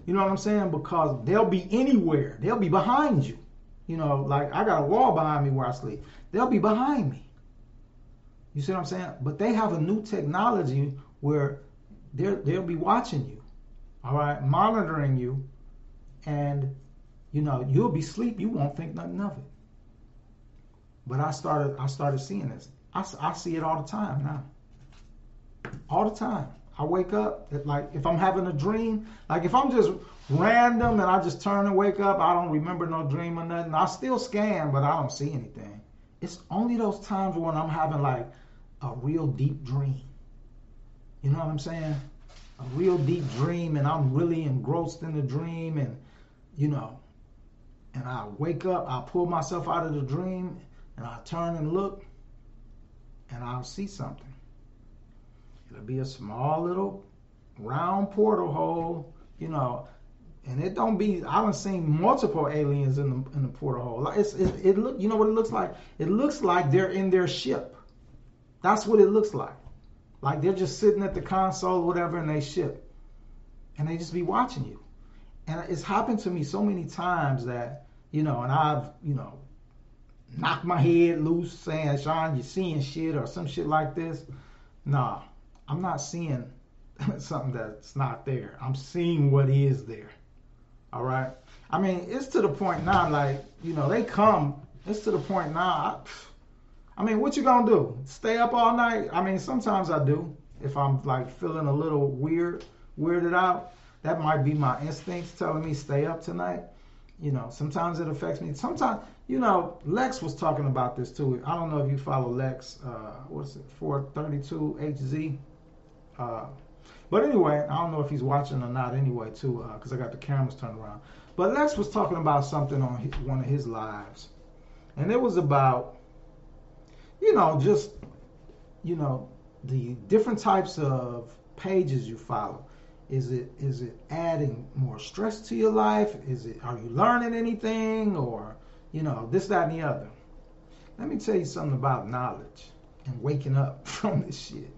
you know what I'm saying? Because they'll be anywhere. They'll be behind you. You know, like I got a wall behind me where I sleep. They'll be behind me. You see what I'm saying? But they have a new technology where they'll be watching you, all right, monitoring you, and you know you'll be asleep. You won't think nothing of it. But I started I started seeing this. I, I see it all the time now. All the time. I wake up like if I'm having a dream, like if I'm just random and I just turn and wake up, I don't remember no dream or nothing. I still scan, but I don't see anything. It's only those times when I'm having like a real deep dream. You know what I'm saying? A real deep dream, and I'm really engrossed in the dream, and you know, and I wake up, I pull myself out of the dream, and I turn and look, and I'll see something. It'll be a small little round portal hole, you know, and it don't be. I haven't seen multiple aliens in the in the portal hole. It's it, it look. You know what it looks like? It looks like they're in their ship. That's what it looks like. Like they're just sitting at the console, or whatever, and they ship, and they just be watching you. And it's happened to me so many times that you know, and I've you know knocked my head loose saying, "Sean, you're seeing shit or some shit like this." Nah, I'm not seeing [laughs] something that's not there. I'm seeing what is there. All right. I mean, it's to the point now, like, you know, they come, it's to the point now. I, I mean, what you gonna do? Stay up all night? I mean, sometimes I do. If I'm like feeling a little weird, weirded out, that might be my instincts telling me stay up tonight. You know, sometimes it affects me. Sometimes, you know, Lex was talking about this too. I don't know if you follow Lex. Uh, what's it? 432 HZ. Uh, but anyway, I don't know if he's watching or not anyway, too, because uh, I got the cameras turned around. But Lex was talking about something on his, one of his lives. And it was about, you know, just, you know, the different types of pages you follow. Is it is it adding more stress to your life? Is it are you learning anything or you know this that and the other? Let me tell you something about knowledge and waking up [laughs] from this shit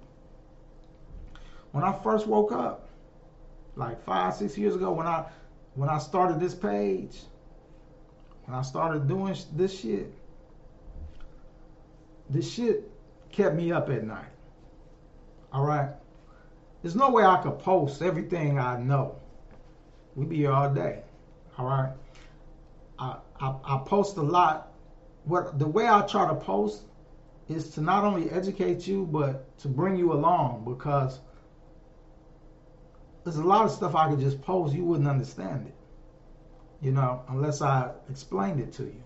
when I first woke up, like five, six years ago, when I when I started this page, when I started doing this shit, this shit kept me up at night. All right. There's no way I could post everything I know. We be here all day. All right. I, I, I post a lot. What the way I try to post is to not only educate you, but to bring you along because there's a lot of stuff I could just post, you wouldn't understand it. You know, unless I explained it to you.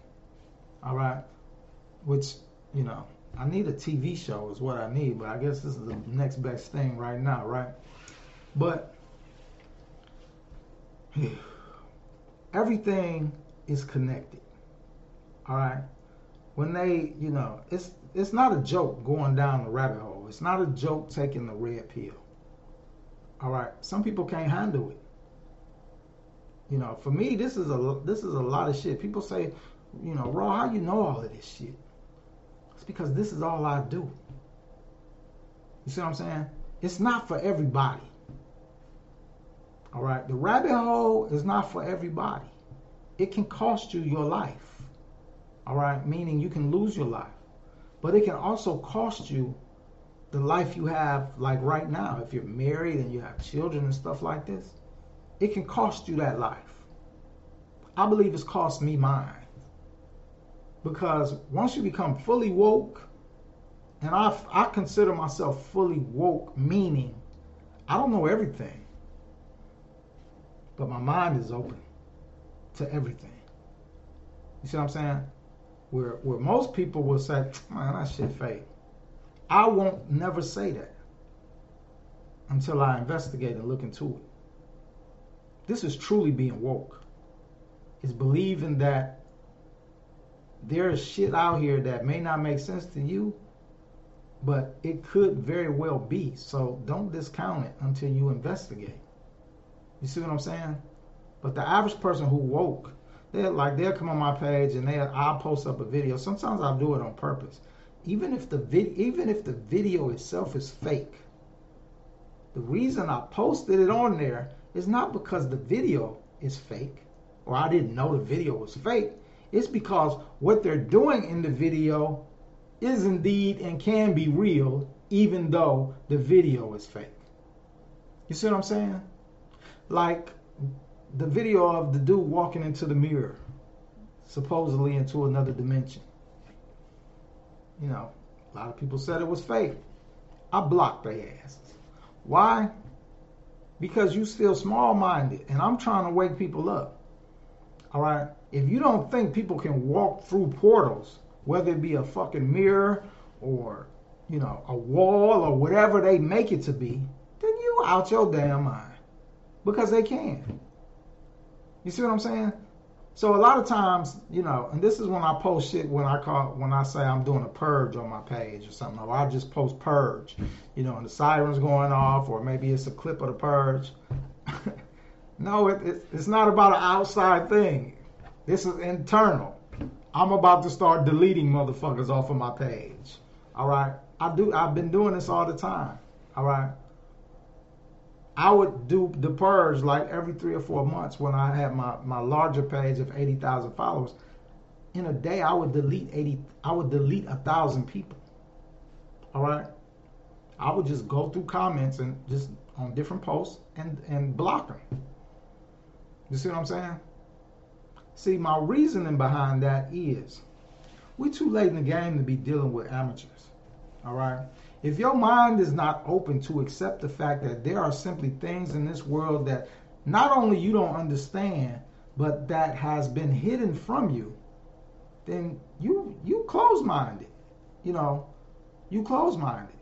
All right? Which, you know, I need a TV show is what I need, but I guess this is the next best thing right now, right? But [sighs] everything is connected. All right? When they, you know, it's it's not a joke going down the rabbit hole. It's not a joke taking the red pill. All right. Some people can't handle it. You know, for me, this is a this is a lot of shit. People say, you know, Raw, how you know all of this shit? It's because this is all I do. You see what I'm saying? It's not for everybody. All right. The rabbit hole is not for everybody. It can cost you your life. All right. Meaning you can lose your life. But it can also cost you the life you have like right now, if you're married and you have children and stuff like this, it can cost you that life. I believe it's cost me mine. Because once you become fully woke, and I, I consider myself fully woke, meaning I don't know everything, but my mind is open to everything. You see what I'm saying? Where, where most people will say, man, that shit fake. I won't never say that until I investigate and look into it. This is truly being woke. Is believing that there is shit out here that may not make sense to you, but it could very well be. So don't discount it until you investigate. You see what I'm saying? But the average person who woke, they're like they'll come on my page and they I'll post up a video. Sometimes I'll do it on purpose. Even if the vid, even if the video itself is fake, the reason I posted it on there is not because the video is fake or I didn't know the video was fake. It's because what they're doing in the video is indeed and can be real, even though the video is fake. You see what I'm saying? Like the video of the dude walking into the mirror, supposedly into another dimension. You know, a lot of people said it was fake. I blocked their asses. Why? Because you still small minded, and I'm trying to wake people up. All right? If you don't think people can walk through portals, whether it be a fucking mirror or, you know, a wall or whatever they make it to be, then you out your damn mind. Because they can. You see what I'm saying? So a lot of times, you know, and this is when I post shit when I call when I say I'm doing a purge on my page or something, or I just post purge, you know, and the sirens going off, or maybe it's a clip of the purge. [laughs] no, it, it, it's not about an outside thing. This is internal. I'm about to start deleting motherfuckers off of my page. All right, I do. I've been doing this all the time. All right. I would do the purge like every three or four months when I had my, my larger page of 80,000 followers. In a day, I would delete 80, I would delete a thousand people. All right. I would just go through comments and just on different posts and, and block them. You see what I'm saying? See, my reasoning behind that is we're too late in the game to be dealing with amateurs. All right. If your mind is not open to accept the fact that there are simply things in this world that not only you don't understand, but that has been hidden from you, then you you close-minded. You know, you close-minded.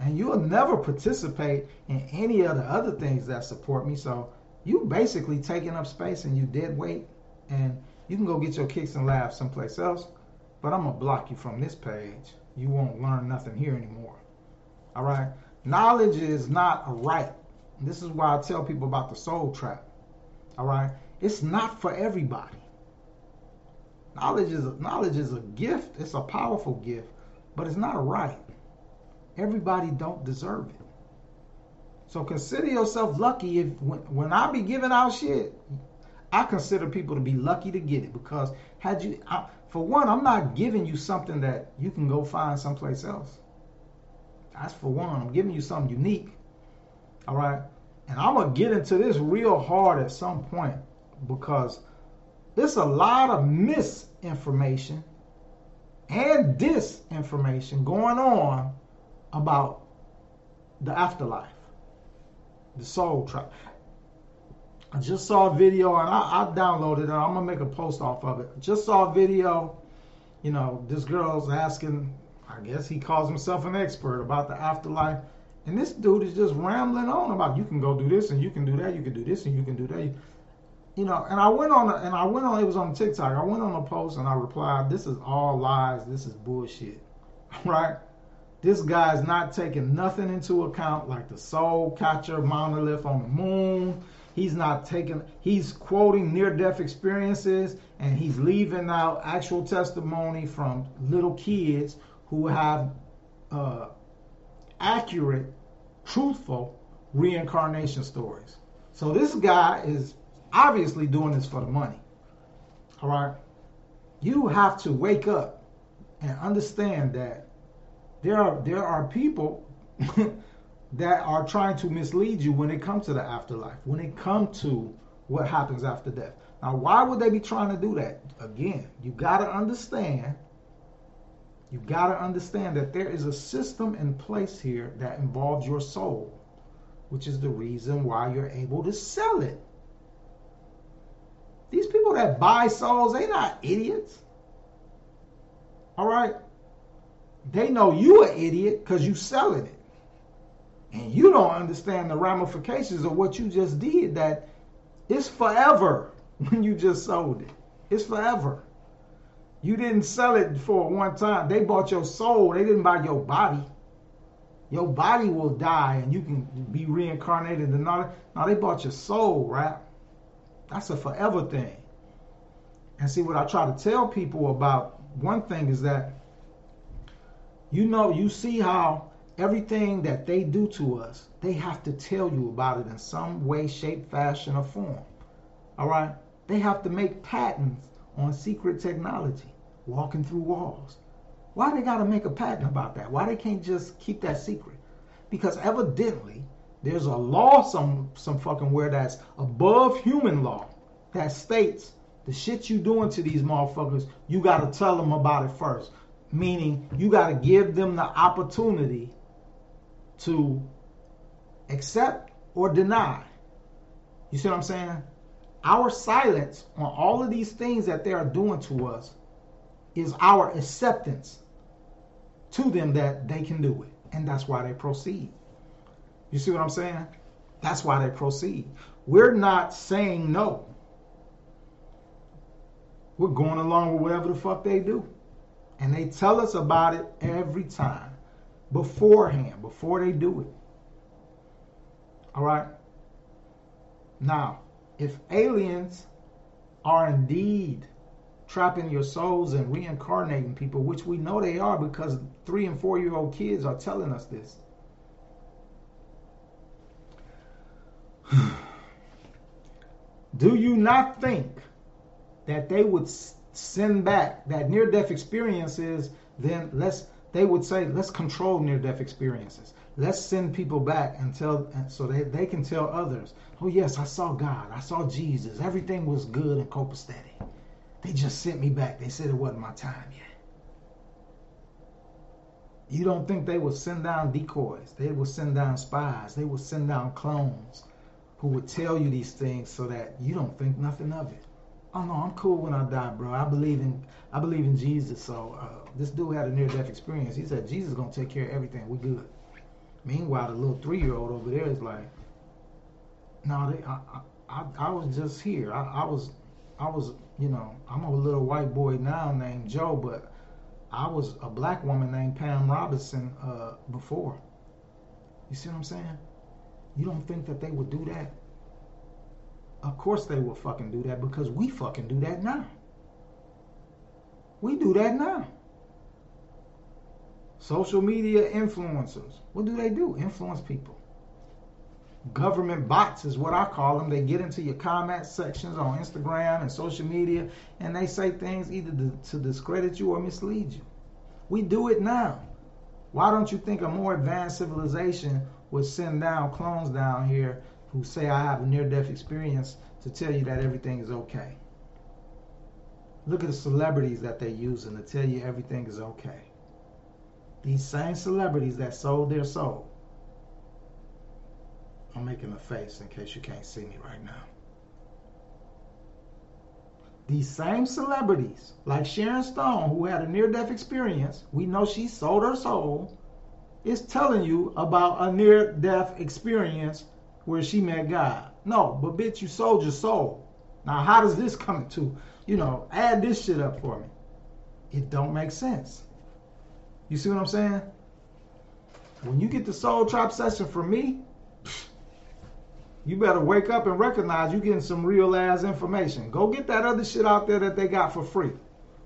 And you'll never participate in any of the other things that support me. So you basically taking up space and you dead weight and you can go get your kicks and laughs someplace else. But I'm gonna block you from this page you won't learn nothing here anymore. All right? Knowledge is not a right. This is why I tell people about the soul trap. All right? It's not for everybody. Knowledge is knowledge is a gift. It's a powerful gift, but it's not a right. Everybody don't deserve it. So consider yourself lucky if when, when I be giving out shit, I consider people to be lucky to get it because had you I, for one, I'm not giving you something that you can go find someplace else. That's for one. I'm giving you something unique. All right. And I'm going to get into this real hard at some point because there's a lot of misinformation and disinformation going on about the afterlife, the soul trap. I just saw a video and I, I downloaded it. I'm gonna make a post off of it. Just saw a video. You know, this girl's asking. I guess he calls himself an expert about the afterlife, and this dude is just rambling on about you can go do this and you can do that, you can do this and you can do that. You know, and I went on and I went on. It was on TikTok. I went on a post and I replied, "This is all lies. This is bullshit." [laughs] right? This guy's not taking nothing into account, like the soul catcher monolith on the moon He's not taking, he's quoting near death experiences and he's leaving out actual testimony from little kids who have uh, accurate, truthful reincarnation stories. So this guy is obviously doing this for the money. All right. You have to wake up and understand that there are there are people [laughs] that are trying to mislead you when it comes to the afterlife, when it comes to what happens after death. Now, why would they be trying to do that? Again, you got to understand. You got to understand that there is a system in place here that involves your soul, which is the reason why you're able to sell it. These people that buy souls, they not idiots. All right? They know you're an idiot because you selling it. And you don't understand the ramifications of what you just did that it's forever [laughs] when you just sold it. It's forever. You didn't sell it for one time. They bought your soul. They didn't buy your body. Your body will die and you can be reincarnated and all. Now they bought your soul, right? That's a forever thing. And see what I try to tell people about one thing is that you know, you see how everything that they do to us, they have to tell you about it in some way, shape, fashion, or form. All right? They have to make patents on secret technology, walking through walls. Why they got to make a patent about that? Why they can't just keep that secret? Because evidently there's a law some some fucking where that's above human law that states the shit you doing to these motherfuckers, you got to tell them about it first meaning you got to give them the opportunity to accept or deny. You see what I'm saying? Our silence on all of these things that they are doing to us is our acceptance to them that they can do it. And that's why they proceed. You see what I'm saying? That's why they proceed. We're not saying no. We're going along with whatever the fuck they do. And they tell us about it every time beforehand, before they do it. All right? Now, if aliens are indeed trapping your souls and reincarnating people, which we know they are because three and four year old kids are telling us this. [sighs] Do you not think that they would send back that near death experiences, then let's they would say let's control near death experiences. Let's send people back and tell so they, they can tell others, oh yes, I saw God, I saw Jesus, everything was good and copacetic. They just sent me back. They said it wasn't my time yet. You don't think they would send down decoys? They would send down spies. They would send down clones who would tell you these things so that you don't think nothing of it oh no, I'm cool when I die, bro. I believe in I believe in Jesus. So uh, this dude had a near death experience. He said Jesus is gonna take care of everything. We good. Meanwhile, the little three year old over there is like, no, I, I, I was just here. I, I was, I was, you know, I'm a little white boy now named Joe, but I was a black woman named Pam Robinson uh, before. You see what I'm saying? You don't think that they would do that? Of course they will fucking do that because we fucking do that now. We do that now. Social media influencers. What do they do? Influence people. Government bots is what I call them. They get into your comment sections on Instagram and social media and they say things either to, to discredit you or mislead you. We do it now. Why don't you think a more advanced civilization would send down clones down here who say I have a near death experience to tell you that everything is okay. Look at the celebrities that they're using to tell you everything is okay. These same celebrities that sold their soul. I'm making a face in case you can't see me right now. These same celebrities, like Sharon Stone, who had a near death experience, we know she sold her soul, is telling you about a near death experience where she met God. No, but bitch, you sold your soul. Now, how does this come to, you know, add this shit up for me? It don't make sense. You see what I'm saying? When you get the soul trap session from me, you better wake up and recognize you're getting some real ass information. Go get that other shit out there that they got for free.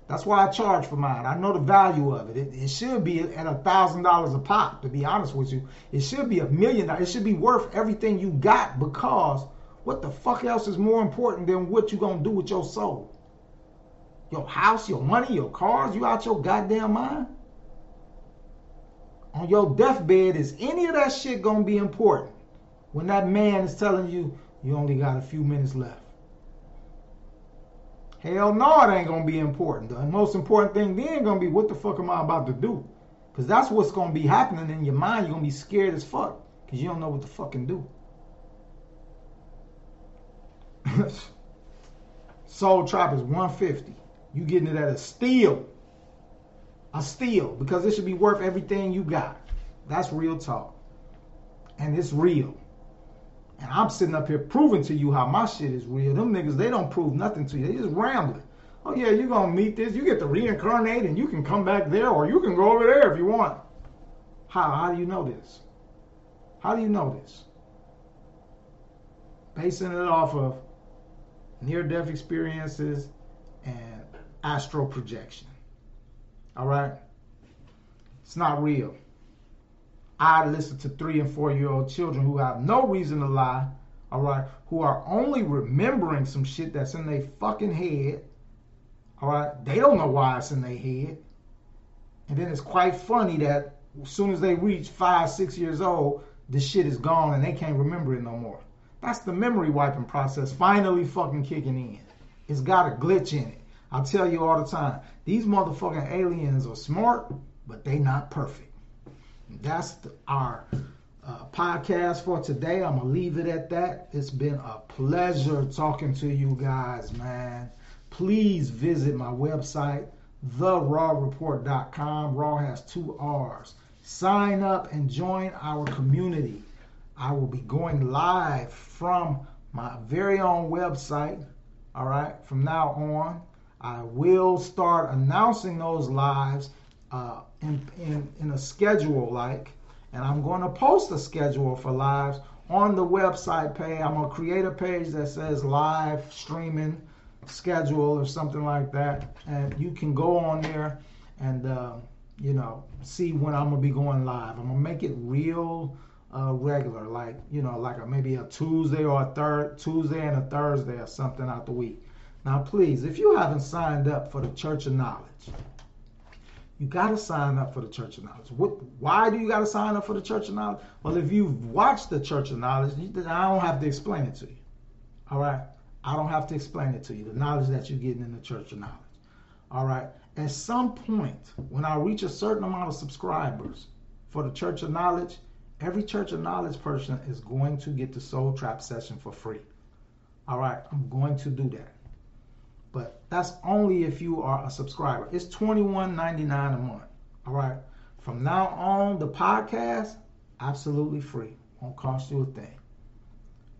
That's why I charge for mine. I know the value of it. It, it should be at a thousand dollars a pop. To be honest with you, it should be a million. dollars. It should be worth everything you got because what the fuck else is more important than what you gonna do with your soul? Your house, your money, your cars. You out your goddamn mind? On your deathbed, is any of that shit gonna be important? When that man is telling you you only got a few minutes left. Hell no, it ain't gonna be important. The most important thing then gonna be what the fuck am I about to do? Cause that's what's gonna be happening in your mind. You're gonna be scared as fuck. Cause you don't know what to fucking do. [laughs] Soul Trap is 150. You getting it at a steal. A steal. Because it should be worth everything you got. That's real talk. And it's real. And I'm sitting up here proving to you how my shit is real. Them niggas, they don't prove nothing to you. They just rambling. Oh yeah, you're gonna meet this. You get to reincarnate and you can come back there or you can go over there if you want. How? How do you know this? How do you know this? Basing it off of near-death experiences and astral projection. All right? It's not real. I listen to three and four year old children who have no reason to lie, all right, who are only remembering some shit that's in their fucking head, all right. They don't know why it's in their head. And then it's quite funny that as soon as they reach five, six years old, the shit is gone and they can't remember it no more. That's the memory wiping process finally fucking kicking in. It's got a glitch in it. I tell you all the time, these motherfucking aliens are smart, but they not perfect. That's our uh, podcast for today. I'm to leave it at that. It's been a pleasure talking to you guys, man. Please visit my website, therawreport.com. Raw has two R's. Sign up and join our community. I will be going live from my very own website. All right, from now on, I will start announcing those lives uh, in, in, in a schedule like, and I'm going to post a schedule for lives on the website page. I'm going to create a page that says live streaming schedule or something like that. And you can go on there and, uh, you know, see when I'm going to be going live. I'm going to make it real uh, regular, like, you know, like a, maybe a Tuesday or a third, Tuesday and a Thursday or something out the week. Now, please, if you haven't signed up for the Church of Knowledge, you got to sign up for the Church of Knowledge. What, why do you got to sign up for the Church of Knowledge? Well, if you've watched the Church of Knowledge, I don't have to explain it to you. All right? I don't have to explain it to you, the knowledge that you're getting in the Church of Knowledge. All right? At some point, when I reach a certain amount of subscribers for the Church of Knowledge, every Church of Knowledge person is going to get the Soul Trap session for free. All right? I'm going to do that. But that's only if you are a subscriber. It's $21.99 a month. All right. From now on, the podcast, absolutely free. Won't cost you a thing.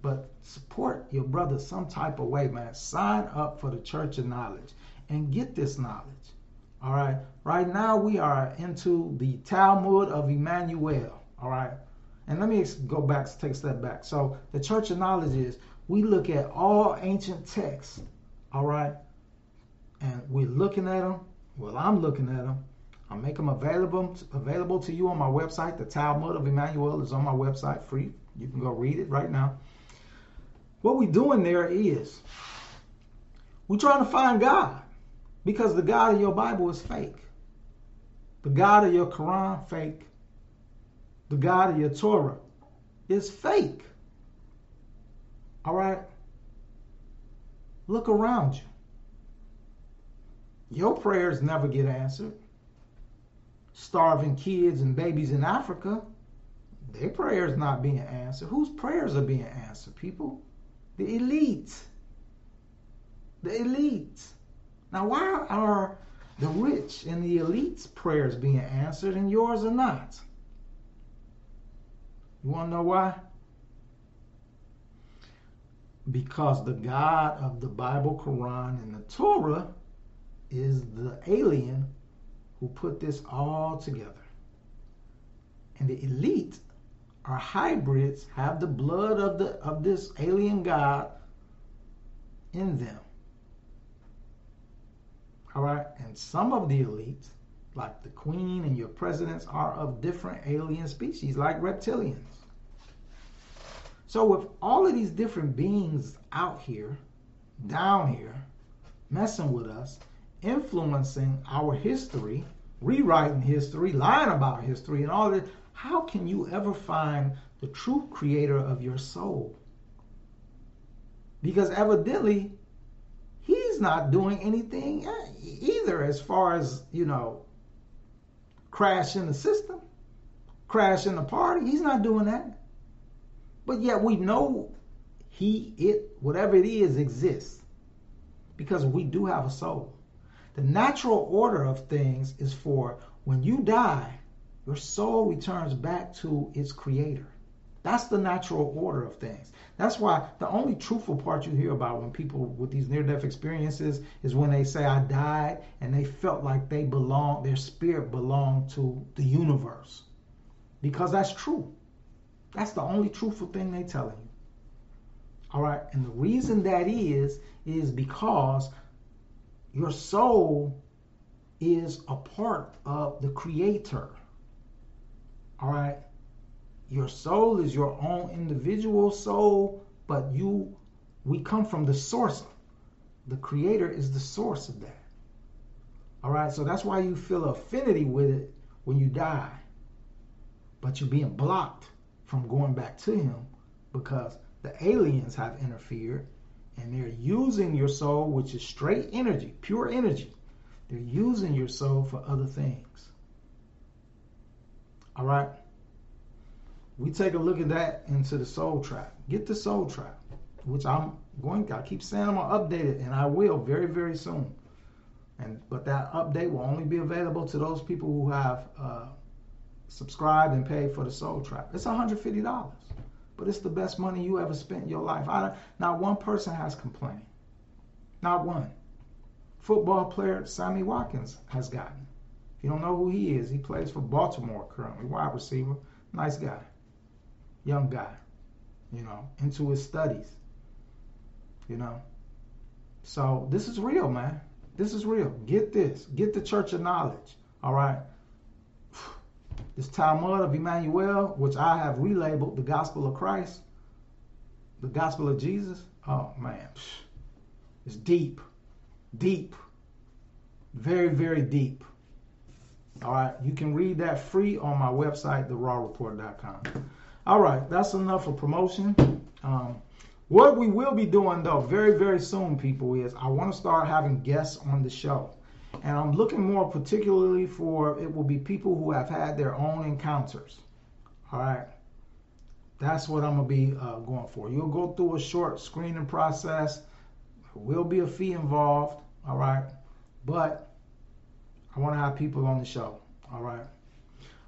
But support your brother some type of way, man. Sign up for the Church of Knowledge and get this knowledge. All right. Right now, we are into the Talmud of Emmanuel. All right. And let me go back, take a step back. So, the Church of Knowledge is we look at all ancient texts. All right and we're looking at them. Well, I'm looking at them. I make them available available to you on my website. The Talmud of Emmanuel is on my website, free. You can go read it right now. What we're doing there is we're trying to find God because the God of your Bible is fake. The God of your Quran, fake. The God of your Torah is fake. All right? Look around you. Your prayers never get answered. Starving kids and babies in Africa, their prayers not being answered. Whose prayers are being answered, people? The elite. The elite. Now, why are the rich and the elite's prayers being answered and yours are not? You want to know why? Because the God of the Bible, Quran, and the Torah is the alien who put this all together. And the elite are hybrids, have the blood of the of this alien god in them. All right, and some of the elites, like the queen and your presidents, are of different alien species, like reptilians. So, with all of these different beings out here, down here, messing with us, influencing our history, rewriting history, lying about history, and all that, how can you ever find the true creator of your soul? Because evidently, he's not doing anything either as far as, you know, crashing the system, crashing the party. He's not doing that. But yet we know he, it, whatever it is, exists because we do have a soul. The natural order of things is for when you die, your soul returns back to its creator. That's the natural order of things. That's why the only truthful part you hear about when people with these near death experiences is when they say, I died, and they felt like they belong, their spirit belonged to the universe. Because that's true. That's the only truthful thing they telling you. All right. And the reason that is, is because your soul is a part of the creator. All right. Your soul is your own individual soul, but you, we come from the source. The creator is the source of that. All right. So that's why you feel affinity with it when you die. But you're being blocked from going back to him because the aliens have interfered and they're using your soul, which is straight energy, pure energy. They're using your soul for other things. All right. We take a look at that into the soul trap. Get the soul trap, which I'm going. I keep saying I'm gonna update it, and I will very, very soon. And but that update will only be available to those people who have uh, subscribed and paid for the soul trap. It's $150 but it's the best money you ever spent in your life. I, not one person has complained. Not one. Football player Sammy Watkins has gotten. If you don't know who he is, he plays for Baltimore currently, wide receiver. Nice guy. Young guy. You know, into his studies. You know. So this is real, man. This is real. Get this. Get the church of knowledge. All right. This Talmud of Emmanuel, which I have relabeled the Gospel of Christ, the Gospel of Jesus. Oh man, it's deep, deep, very, very deep. All right, you can read that free on my website, therawreport.com. All right, that's enough for promotion. Um, what we will be doing though, very, very soon, people, is I want to start having guests on the show. And I'm looking more particularly for it will be people who have had their own encounters. All right. That's what I'm going to be uh, going for. You'll go through a short screening process. There will be a fee involved. All right. But I want to have people on the show. All right.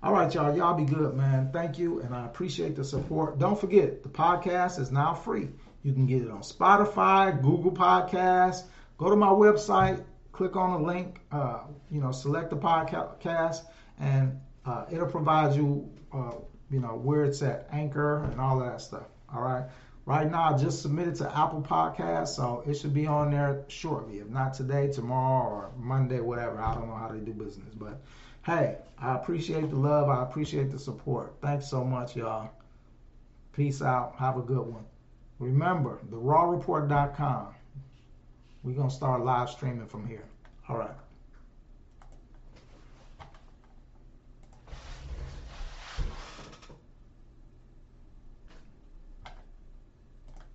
All right, y'all. Y'all be good, man. Thank you. And I appreciate the support. Don't forget, the podcast is now free. You can get it on Spotify, Google Podcasts. Go to my website, click on the link, uh, you know, select the podcast, and uh, it'll provide you, uh, you know, where it's at, Anchor, and all that stuff. All right. Right now, I just submitted to Apple Podcasts, so it should be on there shortly. If not today, tomorrow, or Monday, whatever. I don't know how they do business, but hey, I appreciate the love. I appreciate the support. Thanks so much, y'all. Peace out. Have a good one. Remember, therawreport.com. We're going to start live streaming from here. All right.